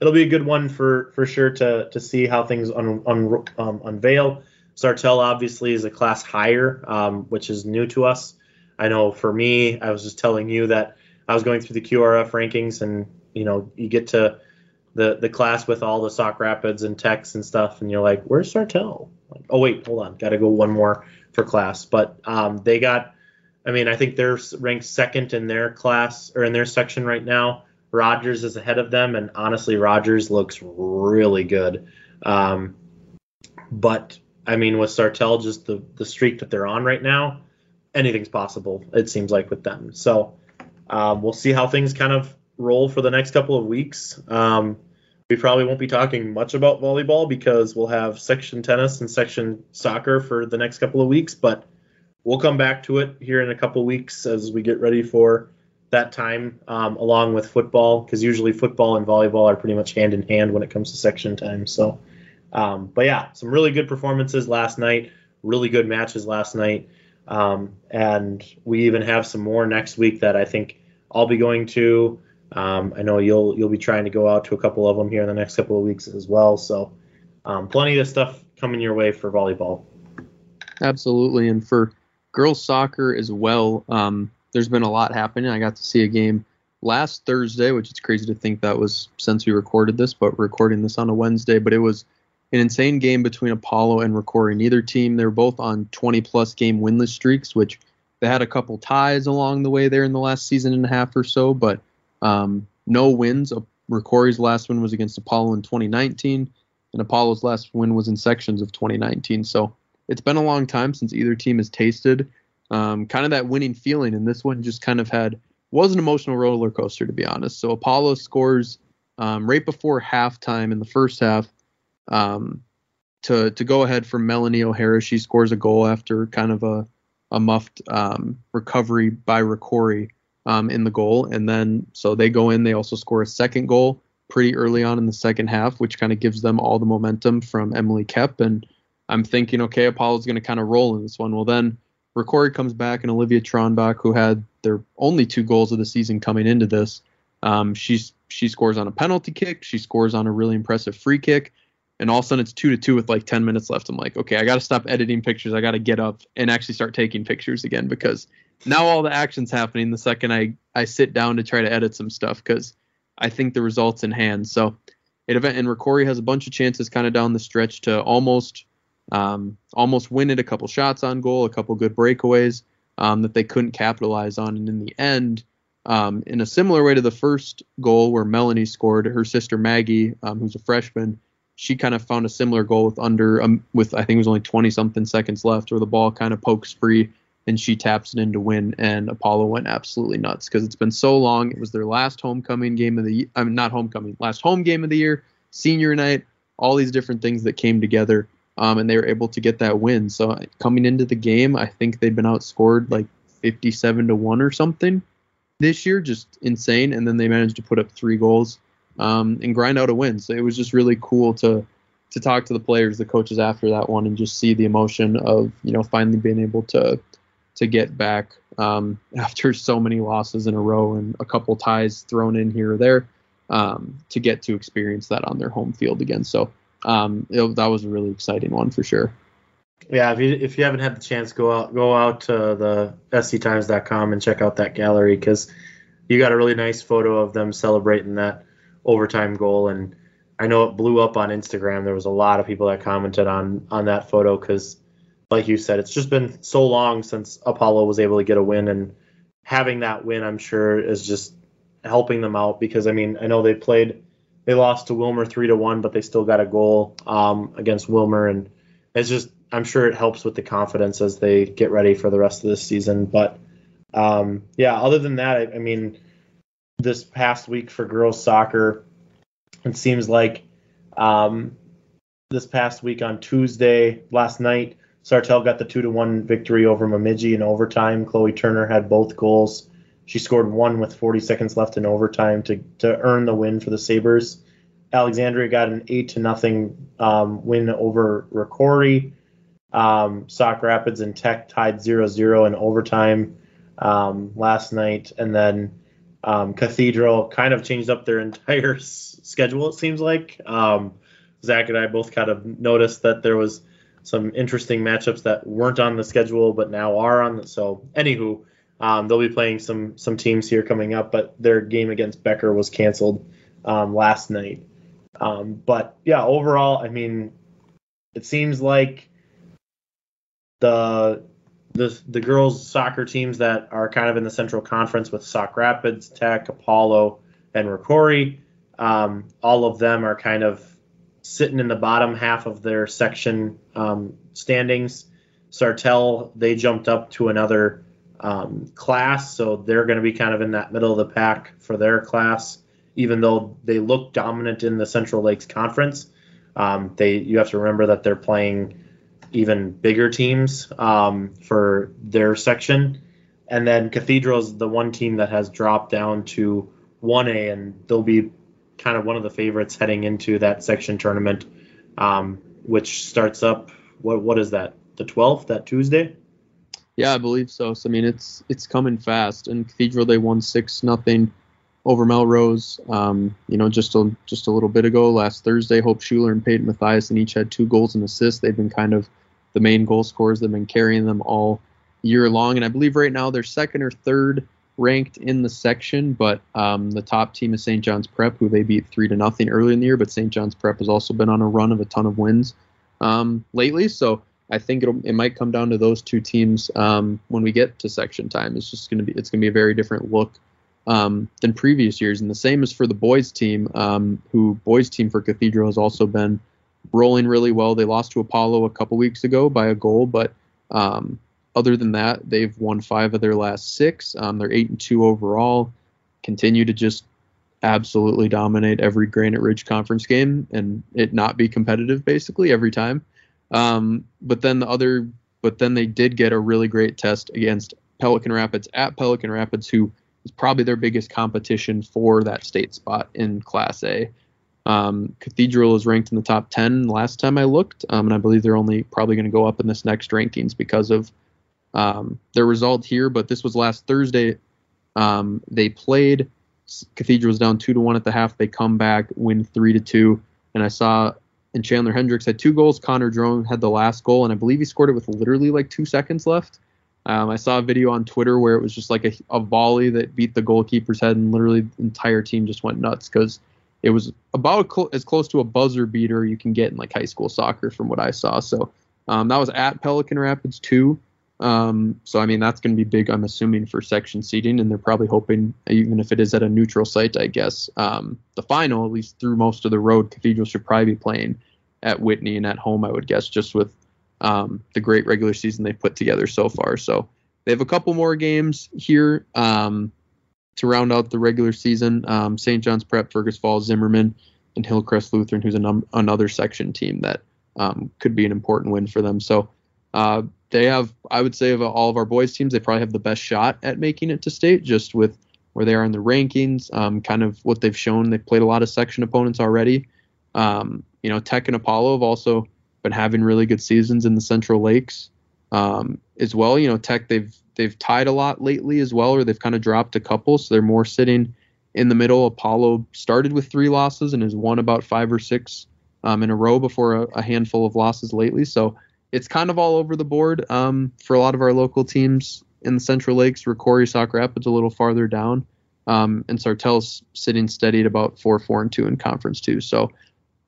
it'll be a good one for for sure to to see how things un, un, um, unveil. Sartell obviously is a class higher, um, which is new to us. I know for me, I was just telling you that I was going through the QRF rankings, and you know, you get to the the class with all the Sauk Rapids and Techs and stuff, and you're like, "Where's Sartell?" Like, oh wait, hold on, got to go one more for class. But um, they got, I mean, I think they're ranked second in their class or in their section right now. Rogers is ahead of them, and honestly, Rogers looks really good. Um, but I mean, with Sartell, just the the streak that they're on right now, anything's possible. It seems like with them. So um, we'll see how things kind of roll for the next couple of weeks. Um, we probably won't be talking much about volleyball because we'll have section tennis and section soccer for the next couple of weeks, but we'll come back to it here in a couple of weeks as we get ready for that time, um, along with football, because usually football and volleyball are pretty much hand in hand when it comes to section time. So, um, but yeah, some really good performances last night, really good matches last night. Um, and we even have some more next week that I think I'll be going to. Um, I know you'll you'll be trying to go out to a couple of them here in the next couple of weeks as well. So um, plenty of stuff coming your way for volleyball. Absolutely, and for girls soccer as well. Um, there's been a lot happening. I got to see a game last Thursday, which is crazy to think that was since we recorded this, but recording this on a Wednesday. But it was an insane game between Apollo and Rocori. Neither team, they're both on 20 plus game winless streaks, which they had a couple ties along the way there in the last season and a half or so, but um, no wins. Rocori's last win was against Apollo in 2019, and Apollo's last win was in sections of 2019. So it's been a long time since either team has tasted um, kind of that winning feeling, and this one just kind of had was an emotional roller coaster to be honest. So Apollo scores um, right before halftime in the first half um, to to go ahead for Melanie O'Hara. She scores a goal after kind of a a muffed um, recovery by Rocori um, in the goal, and then so they go in. They also score a second goal pretty early on in the second half, which kind of gives them all the momentum from Emily Kep. And I'm thinking, okay, Apollo's going to kind of roll in this one. Well, then Rocori comes back, and Olivia Tronbach, who had their only two goals of the season coming into this, um, she's she scores on a penalty kick. She scores on a really impressive free kick and all of a sudden it's two to two with like 10 minutes left. I'm like, okay, I got to stop editing pictures. I got to get up and actually start taking pictures again because now all the action's happening the second I, I sit down to try to edit some stuff because I think the results in hand. So it event and Rocori has a bunch of chances kind of down the stretch to almost um, almost win it, a couple shots on goal, a couple good breakaways um, that they couldn't capitalize on. And in the end, um, in a similar way to the first goal where Melanie scored, her sister Maggie, um, who's a freshman, she kind of found a similar goal with under um, with I think it was only 20 something seconds left, where the ball kind of pokes free and she taps it in to win. And Apollo went absolutely nuts because it's been so long. It was their last homecoming game of the I mean not homecoming, last home game of the year, senior night, all these different things that came together. Um, and they were able to get that win. So coming into the game, I think they've been outscored like 57 to one or something this year, just insane. And then they managed to put up three goals um, and grind out a win. So it was just really cool to to talk to the players, the coaches after that one, and just see the emotion of you know finally being able to to get back um, after so many losses in a row and a couple ties thrown in here or there um, to get to experience that on their home field again. So um, it, that was a really exciting one for sure. Yeah, if you if you haven't had the chance, go out go out to the sctimes.com and check out that gallery because you got a really nice photo of them celebrating that overtime goal, and I know it blew up on Instagram. There was a lot of people that commented on on that photo because, like you said, it's just been so long since Apollo was able to get a win, and having that win, I'm sure, is just helping them out because I mean I know they played they lost to Willmar three to one, but they still got a goal um, against Willmar, and it's just I'm sure it helps with the confidence as they get ready for the rest of this season. But um, yeah, other than that, I, I, mean, this past week for girls soccer, it seems like um, this past week on Tuesday, last night, Sartell got the two to one victory over Bemidji in overtime. Chloe Turner had both goals. She scored one with 40 seconds left in overtime to to earn the win for the Sabers. Alexandria got an eight to nothing um, win over Rocori. Um, Sauk Rapids and Tech tied 0-0 in overtime um, last night, and then um, Cathedral kind of changed up their entire s- schedule. It seems like um, Zach and I both kind of noticed that there was some interesting matchups that weren't on the schedule but now are on. The, so, anywho, um, they'll be playing some some teams here coming up, but their game against Becker was canceled um, last night. but yeah, overall, I mean, it seems like the the the girls soccer teams that are kind of in the Central Conference with Sauk Rapids, Tech, Apollo, and Rocori. Um, all of them are kind of sitting in the bottom half of their section um, standings. Sartell they jumped up to another um, class, so they're going to be kind of in that middle of the pack for their class. Even though they look dominant in the Central Lakes Conference, um, they you have to remember that they're playing even bigger teams um, for their section. And then Cathedral's the one team that has dropped down to 1A, and they'll be kind of one of the favorites heading into that section tournament, um, which starts up. What what is that? The 12th, that Tuesday. Yeah, I believe so. So I mean, it's it's coming fast. And Cathedral they won six nothing over Melrose. Um, you know, just a just a little bit ago, last Thursday, Hope Schuler and Peyton Matthias and each had two goals and assists. They've been kind of the main goal scorers that have been carrying them all year long. And I believe right now they're second or third ranked in the section, but um, the top team is St. John's Prep, who they beat three to nothing early in the year. But St. John's Prep has also been on a run of a ton of wins um, lately, so I think it might come down to those two teams um, when we get to section time. It's just going to be it's going to be a very different look um, than previous years, and the same is for the boys team, um, who boys team for Cathedral has also been rolling really well. They lost to Apollo a couple weeks ago by a goal, but um, other than that, they've won five of their last six. Um, they're eight and two overall. Continue to just absolutely dominate every Granite Ridge Conference game and it not be competitive basically every time. Um, but then the other, but then they did get a really great test against Pelican Rapids at Pelican Rapids, who is probably their biggest competition for that state spot in Class A. Um, Cathedral is ranked in the top 10 last time I looked, um, and I believe they're only probably going to go up in this next rankings because of um, their result here. But this was last Thursday. Um, they played. Cathedral was down two to one at the half. They come back, win three to two. And I saw, and Chandler Hendricks had two goals. Connor Drone had the last goal, and I believe he scored it with literally like two seconds left. Um, I saw a video on Twitter where it was just like a, a volley that beat the goalkeeper's head, and literally the entire team just went nuts because it was about cl- as close to a buzzer beater you can get in like high school soccer from what I saw. So um, that was at Pelican Rapids too. Um, so I mean that's going to be big. I'm assuming for section seating, and they're probably hoping, even if it is at a neutral site, I guess um, the final, at least through most of the road, Cathedral should probably be playing at Whitney and at home. I would guess just with um, the great regular season they've put together so far. So they have a couple more games here um, to round out the regular season. Um, St. John's Prep, Fergus Falls, Zimmerman, and Hillcrest Lutheran, who's num- another section team that um, could be an important win for them. So uh, they have, I would say, of all of our boys teams, they probably have the best shot at making it to state, just with where they are in the rankings, um, kind of what they've shown. They've played a lot of section opponents already. Um, you know, Tech and Apollo have also been having really good seasons in the Central Lakes um, as well. You know, Tech they've they've tied a lot lately as well, or they've kind of dropped a couple, so they're more sitting in the middle. Apollo started with three losses and has won about five or six um, in a row before a, a, handful of losses lately. So it's kind of all over the board um, for a lot of our local teams in the Central Lakes. Rocori Sauk Rapids a little farther down, um, and Sartell's sitting steady at about four, four, and two in conference too. So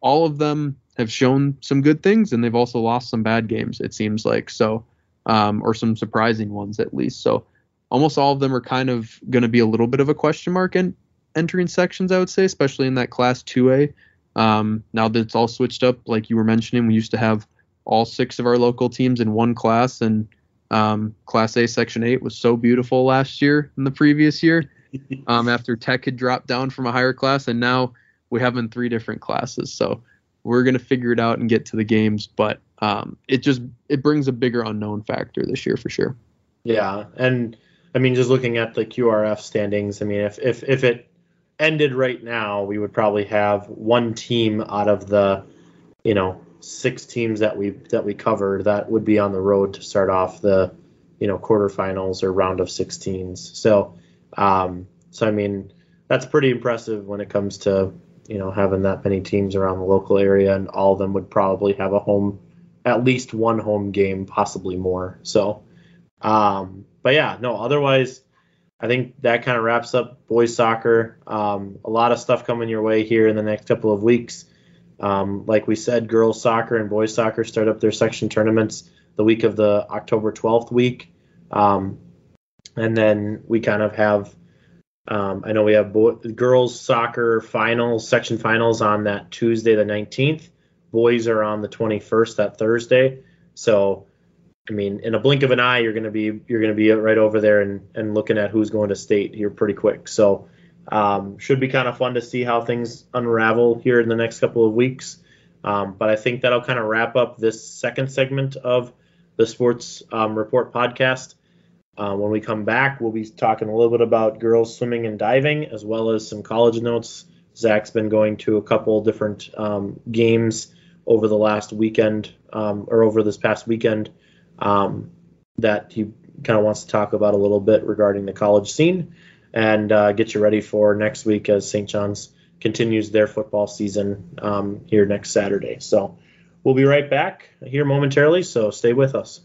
all of them have shown some good things, and they've also lost some bad games. It seems like so, um, or some surprising ones at least. So almost all of them are kind of going to be a little bit of a question mark in entering sections. I would say, especially in that Class 2A. Um, now that it's all switched up, like you were mentioning, we used to have all six of our local teams in one class, and um, Class A Section 8 was so beautiful last year and the previous year. Um, after Tech had dropped down from a higher class, and now we have in three different classes. So we're gonna figure it out and get to the games, but um, it just it brings a bigger unknown factor this year for sure. Yeah, and I mean, just looking at the QRF standings, I mean, if if if it ended right now, we would probably have one team out of the, you know, six teams that we that we covered that would be on the road to start off the, you know, quarterfinals or round of 16s. So, um, so I mean, that's pretty impressive when it comes to you know having that many teams around the local area, and all of them would probably have a home, at least one home game, possibly more. So, um, but yeah, no, otherwise I think that kind of wraps up boys soccer. Um, a lot of stuff coming your way here in the next couple of weeks. Um, like we said, girls soccer and boys soccer start up their section tournaments the week of the October 12th week. Um, and then we kind of have, um, I know we have bo- girls soccer finals, section finals on that Tuesday, the 19th. Boys are on the 21st, that Thursday. So I mean, in a blink of an eye, you're gonna be you're gonna be right over there and and looking at who's going to state here pretty quick. So um, should be kind of fun to see how things unravel here in the next couple of weeks. Um, but I think that'll kind of wrap up this second segment of the Sports um, Report podcast. Uh, when we come back, we'll be talking a little bit about girls swimming and diving, as well as some college notes. Zach's been going to a couple different um, games over the last weekend, um, or over this past weekend um, that he kind of wants to talk about a little bit regarding the college scene and uh, get you ready for next week as St. John's continues their football season um, here next Saturday. So we'll be right back here momentarily, so stay with us.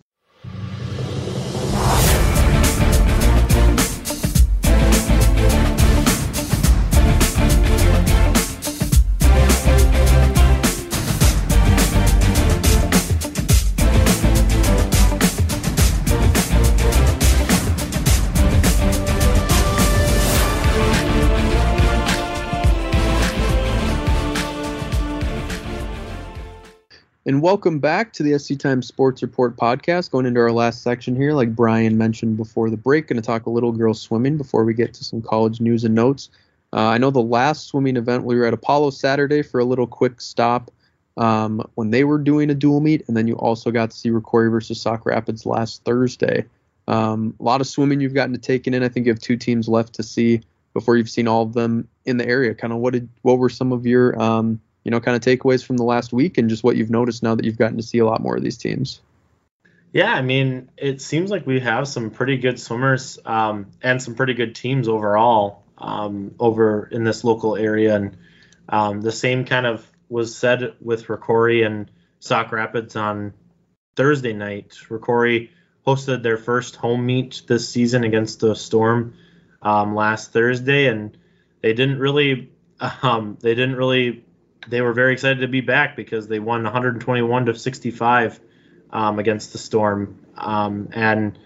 And welcome back to the SC Times Sports Report podcast. Going into our last section here, like Brian mentioned before the break, going to talk a little girl swimming before we get to some college news and notes. Uh, I know the last swimming event we were at Apollo Saturday for a little quick stop um, when they were doing a dual meet, and then you also got to see Rocori versus Sauk Rapids last Thursday. Um, a lot of swimming you've gotten to take in. I think you have two teams left to see before you've seen all of them in the area. Kind of what did what were some of your um, you know, kind of takeaways from the last week and just what you've noticed now that you've gotten to see a lot more of these teams? Yeah, I mean, it seems like we have some pretty good swimmers um, and some pretty good teams overall um, over in this local area. And um, the same kind of was said with Rocori and Sauk Rapids on Thursday night. Rocori hosted their first home meet this season against the Storm um, last Thursday, and they didn't really um, they didn't really they were very excited to be back because they won 121 to 65 um, against the Storm, um, and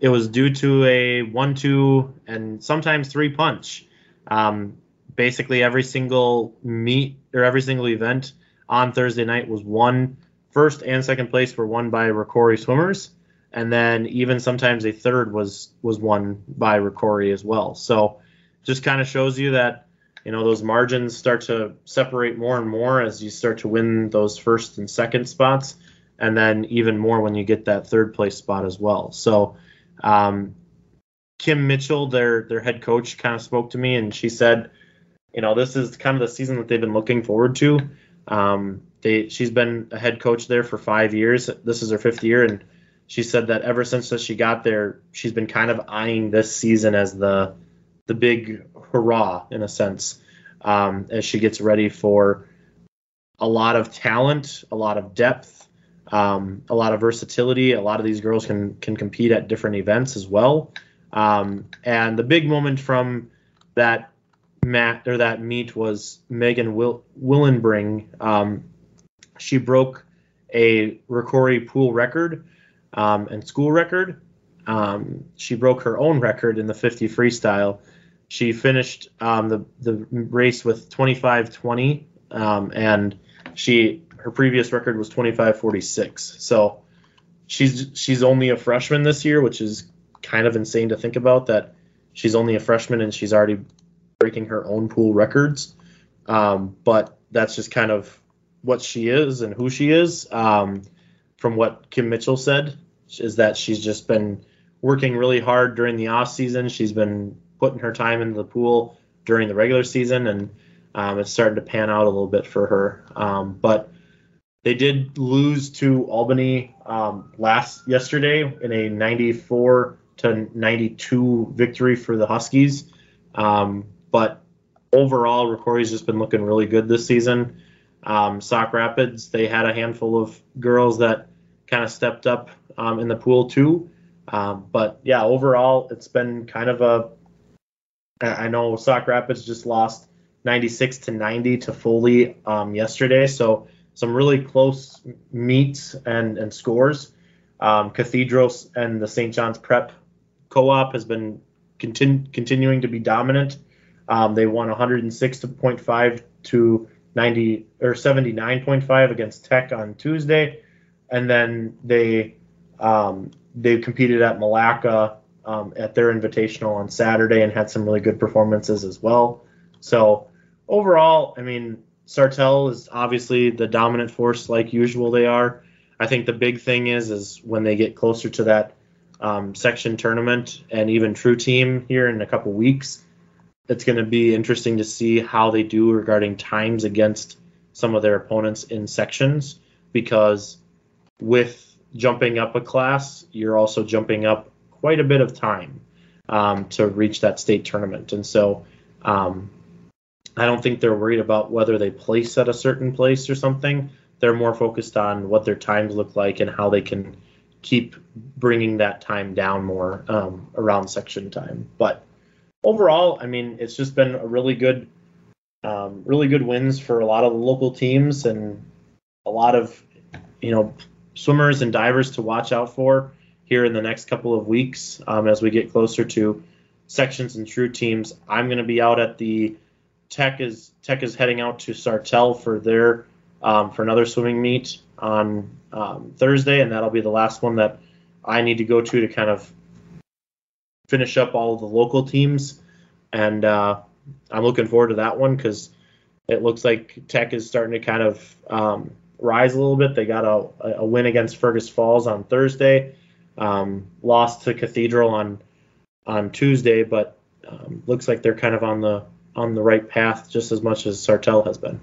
it was due to a one-two and sometimes three punch. Um, basically, every single meet or every single event on Thursday night was won. First and second place were won by Rocori swimmers, and then even sometimes a third was was won by Rocori as well. So just kind of shows you that you know those margins start to separate more and more as you start to win those first and second spots, and then even more when you get that third place spot as well. So um, Kim Mitchell, their their head coach, kind of spoke to me, and she said, you know, this is kind of the season that they've been looking forward to. Um, they she's been a head coach there for five years. This is her fifth year, and she said that ever since that she got there, she's been kind of eyeing this season as the the big hurrah in a sense um, as she gets ready for a lot of talent, a lot of depth, um, a lot of versatility. A lot of these girls can can compete at different events as well. Um, and the big moment from that mat or that meet was Megan Will- Willenbring. Um, she broke a Rocori pool record um, and school record. Um, she broke her own record in the 50 freestyle she finished um, the the race with 25:20, um, and she her previous record was 25:46. So she's she's only a freshman this year, which is kind of insane to think about. That she's only a freshman and she's already breaking her own pool records. Um, but that's just kind of what she is and who she is. Um, from what Kim Mitchell said, is that she's just been working really hard during the off season. She's been putting her time into the pool during the regular season, and um, it's starting to pan out a little bit for her. Um, but they did lose to Albany um, last yesterday in a 94 to 92 victory for the Huskies. Um, but overall, Rocori's just been looking really good this season. Um, Sauk Rapids, they had a handful of girls that kind of stepped up um, in the pool too. But yeah, overall, it's been kind of a I know Sauk Rapids just lost 96 to 90 to Foley um, yesterday, so some really close meets and, and scores. Um, Cathedrals and the St. John's Prep Co-op has been continu- continuing to be dominant. Um, they won 106.5 to 90 or 79.5 against Tech on Tuesday, and then they um, they competed at Milaca um, at their invitational on Saturday and had some really good performances as well. So overall, I mean, Sartell is obviously the dominant force like usual they are. I think the big thing is is when they get closer to that um, section tournament and even true team here in a couple weeks, it's going to be interesting to see how they do regarding times against some of their opponents in sections because with jumping up a class, you're also jumping up quite a bit of time um, to reach that state tournament. And so um, I don't think they're worried about whether they place at a certain place or something. They're more focused on what their times look like and how they can keep bringing that time down more um, around section time. But overall, I mean, it's just been a really good, um, really good wins for a lot of the local teams and a lot of, you know, swimmers and divers to watch out for here in the next couple of weeks um, as we get closer to sections and true teams. I'm going to be out at the Tech is Tech is heading out to Sartell for their um, for another swimming meet on um, Thursday, and that'll be the last one that I need to go to to kind of finish up all the local teams. And uh, I'm looking forward to that one because it looks like Tech is starting to kind of um, rise a little bit. They got a, a win against Fergus Falls on Thursday um, lost to Cathedral on on Tuesday, but um, looks like they're kind of on the on the right path just as much as Sartell has been.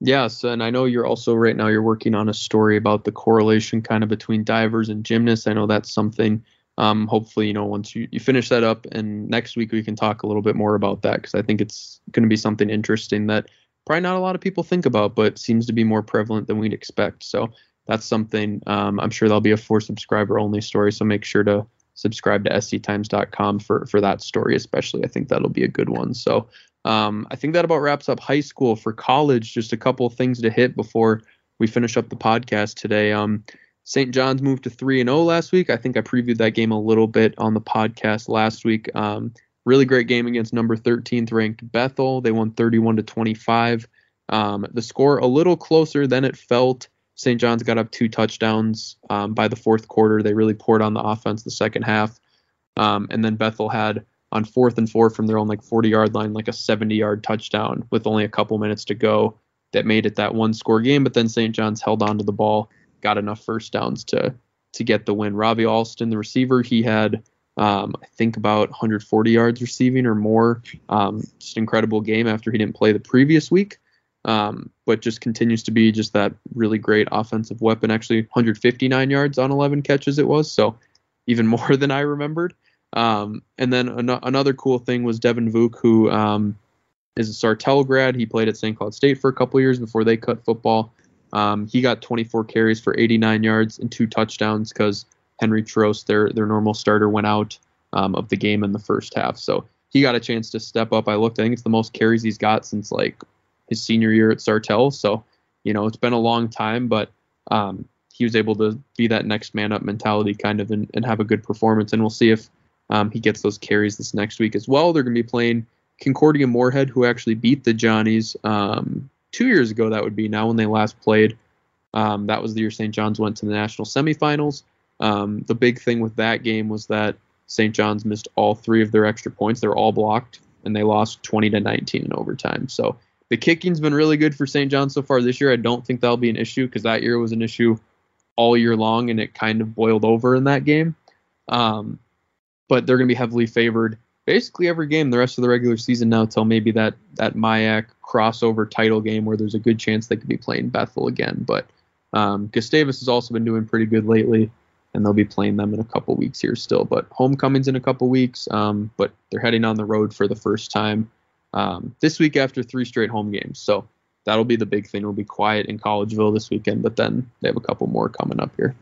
Yes, and I know you're also right now you're working on a story about the correlation kind of between divers and gymnasts. I know that's something. Um, hopefully, you know, once you, you finish that up, and next week we can talk a little bit more about that because I think it's going to be something interesting that probably not a lot of people think about, but seems to be more prevalent than we'd expect. So that's something um, I'm sure there'll be a for subscriber only story. So make sure to subscribe to sctimes.com for for that story, especially. I think that'll be a good one. So um, I think that about wraps up high school. For college, just a couple things to hit before we finish up the podcast today. Um, St. John's moved to three and zero oh last week. I think I previewed that game a little bit on the podcast last week. Um, really great game against number 13th ranked Bethel. They won 31 to 25. Um, the score a little closer than it felt St. John's got up two touchdowns um, by the fourth quarter. They really poured on the offense the second half. Um, and then Bethel had on fourth and four from their own like 40 yard line, like a 70 yard touchdown with only a couple minutes to go that made it that one score game. But then St. John's held on to the ball, got enough first downs to to get the win. Robbie Alston, the receiver, he had um, I think about 140 yards receiving or more. Um, just incredible game after he didn't play the previous week. Um, but just continues to be just that really great offensive weapon. Actually, 159 yards on 11 catches it was, so even more than I remembered. Um, and then an- another cool thing was Devin Vuk, who um, is a Sartell grad. He played at St. Cloud State for a couple years before they cut football. Um, he got 24 carries for 89 yards and two touchdowns because Henry Trost, their their normal starter, went out um, of the game in the first half. So he got a chance to step up. I looked. I think it's the most carries he's got since like his senior year at Sartell. So you know it's been a long time, but um, he was able to be that next man up mentality kind of and, and have a good performance. And we'll see if um, he gets those carries this next week as well. They're going to be playing Concordia Moorhead, who actually beat the Johnnies um, two years ago. That would be now when they last played. Um, that was the year St. John's went to the national semifinals. Um, the big thing with that game was that St. John's missed all three of their extra points. They're all blocked, and they lost 20 to 19 in overtime. So the kicking's been really good for St. John's so far this year. I don't think that'll be an issue because that year was an issue all year long, and it kind of boiled over in that game. Um, but they're going to be heavily favored basically every game the rest of the regular season now till maybe that that MIAC crossover title game where there's a good chance they could be playing Bethel again. But um, Gustavus has also been doing pretty good lately and they'll be playing them in a couple weeks here still. But homecoming's in a couple weeks, um, but they're heading on the road for the first time um, this week after three straight home games. So that'll be the big thing. It'll be quiet in Collegeville this weekend, but then they have a couple more coming up here.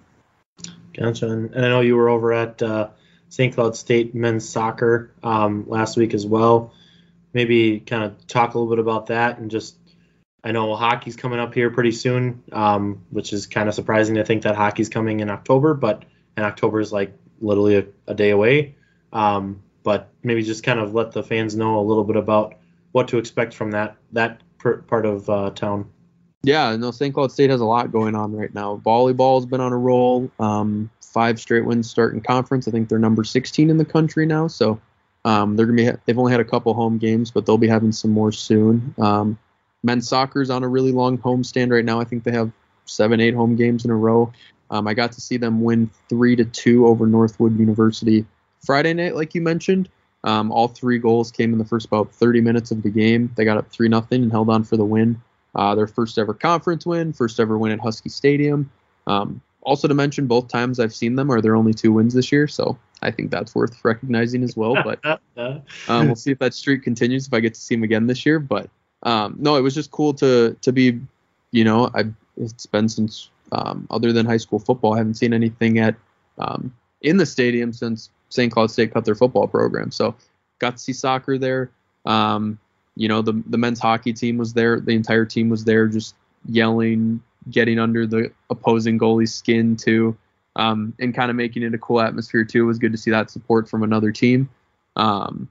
Gotcha. And, and I know you were over at uh, St. Cloud State men's soccer um, last week as well. Maybe kind of talk a little bit about that and just I know hockey's coming up here pretty soon, um, which is kind of surprising to think that hockey's coming in October, but and October is like literally a, a day away. Um, but maybe just kind of let the fans know a little bit about what to expect from that that per, part of uh, town. Yeah, no, St. Cloud State has a lot going on right now. Volleyball's been on a roll. Um, five straight wins starting conference. I think they're number 16 in the country now. So um, they're gonna be. They've only had a couple home games, but they'll be having some more soon. Um, men's soccer is on a really long homestand right now. I think they have seven, eight home games in a row. Um, I got to see them win three to two over Northwood University Friday night, like you mentioned. Um, all three goals came in the first about 30 minutes of the game. They got up three nothing and held on for the win. Uh, their first ever conference win, first ever win at Husky Stadium. Um, also to mention, both times I've seen them are their only two wins this year, so I think that's worth recognizing as well. But um, we'll see if that streak continues if I get to see them again this year. But um, no, it was just cool to to be, you know, I it's been since um, other than high school football, I haven't seen anything at um, in the stadium since St. Cloud State cut their football program. So got to see soccer there. Um, you know, the the men's hockey team was there. The entire team was there, just yelling, getting under the opposing goalie's skin too, um, and kind of making it a cool atmosphere too. It was good to see that support from another team. Um,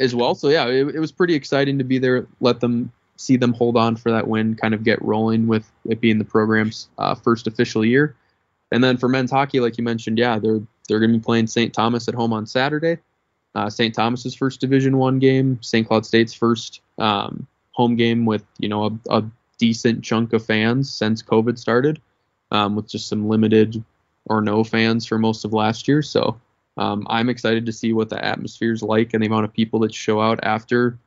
as well. So yeah, it, it was pretty exciting to be there. Let them see them hold on for that win, kind of get rolling with it being the program's uh, first official year. And then for men's hockey, like you mentioned, yeah, they're they're going to be playing St. Thomas at home on Saturday. Uh, St. Thomas's first Division One game, St. Cloud State's first um, home game with you know a, a, decent chunk of fans since COVID started, um, with just some limited or no fans for most of last year. So um, I'm excited to see what the atmosphere is like and the amount of people that show out after.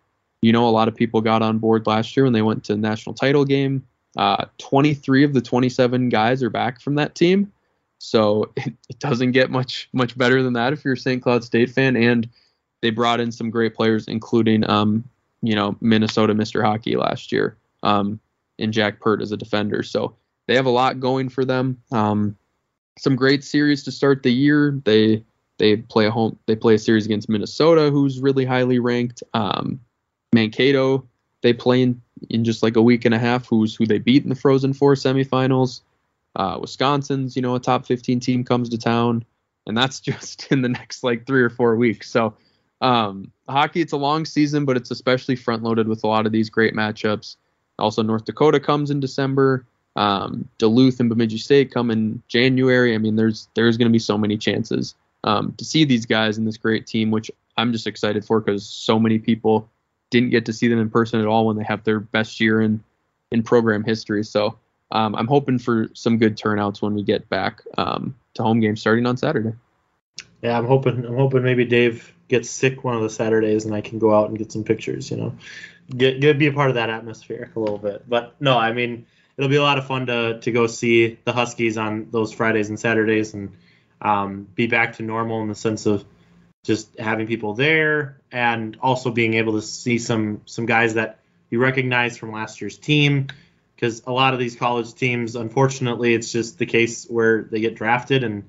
You know, a lot of people got on board last year when they went to the national title game. Uh, 23 of the 27 guys are back from that team, so it, it doesn't get much much better than that if you're a St. Cloud State fan. And they brought in some great players, including um, you know Minnesota Mr. Hockey last year, um, and Jack Peart as a defender. So they have a lot going for them. Um, some great series to start the year. They they play a home. They play a series against Minnesota, who's really highly ranked. Um, Mankato, they play in, in just like a week and a half. Who's who they beat in the Frozen Four semifinals. Uh, Wisconsin's, you know, a top 15 team comes to town, and that's just in the next like three or four weeks. So, um, hockey, it's a long season, but it's especially front loaded with a lot of these great matchups. Also, North Dakota comes in December. Um, Duluth and Bemidji State come in January. I mean, there's there's going to be so many chances um, to see these guys in this great team, which I'm just excited for because so many people didn't get to see them in person at all when they have their best year in in program history. So um, I'm hoping for some good turnouts when we get back um, to home games starting on Saturday. Yeah, I'm hoping I'm hoping maybe Dave gets sick one of the Saturdays and I can go out and get some pictures. You know, get get be a part of that atmosphere a little bit. But no, I mean it'll be a lot of fun to to go see the Huskies on those Fridays and Saturdays and um, be back to normal in the sense of just having people there and also being able to see some some guys that you recognize from last year's team because a lot of these college teams unfortunately it's just the case where they get drafted and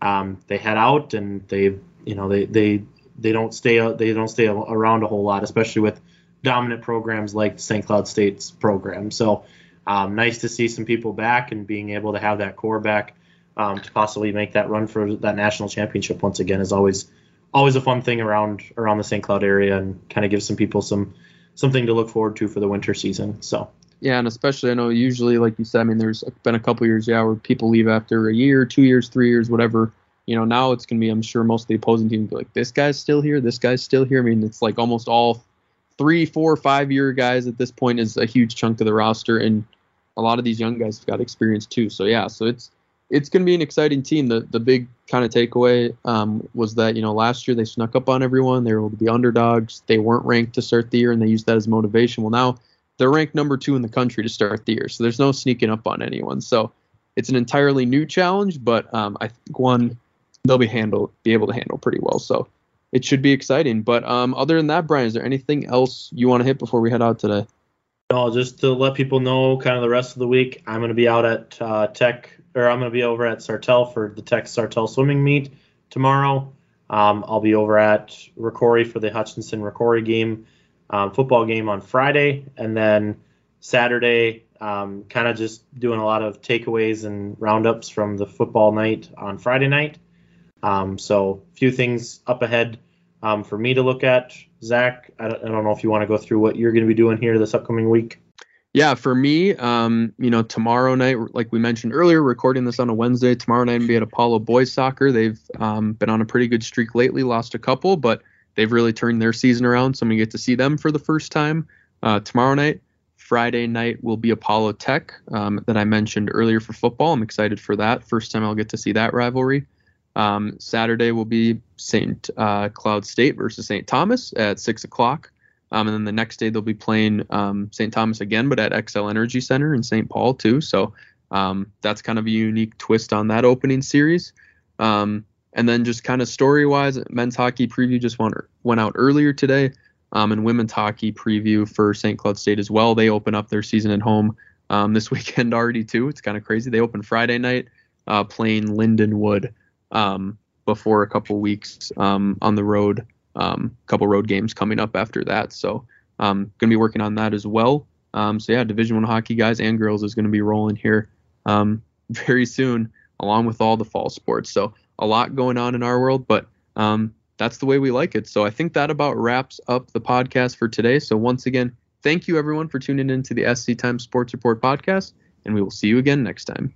um, they head out and they you know they they they don't stay they don't stay around a whole lot especially with dominant programs like St. Cloud State's program so um, nice to see some people back and being able to have that core back um, to possibly make that run for that national championship once again is always always a fun thing around around the St. Cloud area and kind of gives some people some something to look forward to for the winter season. So yeah, and especially I know usually like you said, I mean there's been a couple years yeah where people leave after a year, two years, three years, whatever. You know now it's gonna be I'm sure most of the opposing team be like this guy's still here, this guy's still here. I mean it's like almost all three, four, five year guys at this point is a huge chunk of the roster, and a lot of these young guys have got experience too. So yeah, so it's it's going to be an exciting team. The the big kind of takeaway um, was that you know last year they snuck up on everyone. They were able to be underdogs. They weren't ranked to start the year, and they used that as motivation. Well, now they're ranked number two in the country to start the year, so there's no sneaking up on anyone. So it's an entirely new challenge, but um, I think one they'll be handle be able to handle pretty well. So it should be exciting. But um, other than that, Brian, is there anything else you want to hit before we head out today? No, just to let people know, kind of the rest of the week, I'm going to be out at uh, Tech or I'm going to be over at Sartell for the Tech Sartell swimming meet tomorrow. Um, I'll be over at Rocori for the Hutchinson Rocori game, um, football game on Friday, and then Saturday, um, kind of just doing a lot of takeaways and roundups from the football night on Friday night. Um, so a few things up ahead um, for me to look at. Zach, I don't, I don't know if you want to go through what you're going to be doing here this upcoming week yeah, for me, um, you know, tomorrow night, like we mentioned earlier, recording this on a Wednesday, tomorrow night I'm be at Apollo Boys Soccer. They've um, been on a pretty good streak lately, lost a couple, but they've really turned their season around. So I'm gonna get to see them for the first time uh, tomorrow night. Friday night will be Apollo Tech um, that I mentioned earlier for football. I'm excited for that. First time I'll get to see that rivalry. Um, Saturday will be St. Uh, Cloud State versus St. Thomas at six o'clock. Um, and then the next day they'll be playing um, St. Thomas again, but at Xcel Energy Center in St. Paul too. So um, that's kind of a unique twist on that opening series. Um, and then just kind of story wise, men's hockey preview just went, went out earlier today. Um, and women's hockey preview for St. Cloud State as well. They open up their season at home um, this weekend already too. It's kind of crazy. They open Friday night uh, playing Lindenwood before a couple weeks on the road um, couple road games coming up after that. So um, going to be working on that as well. Um, so yeah, Division One hockey guys and girls is going to be rolling here um, very soon, along with all the fall sports. So a lot going on in our world, but um, that's the way we like it. So I think that about wraps up the podcast for today. So once again, thank you everyone for tuning in to the SC Times Sports Report podcast, and we will see you again next time.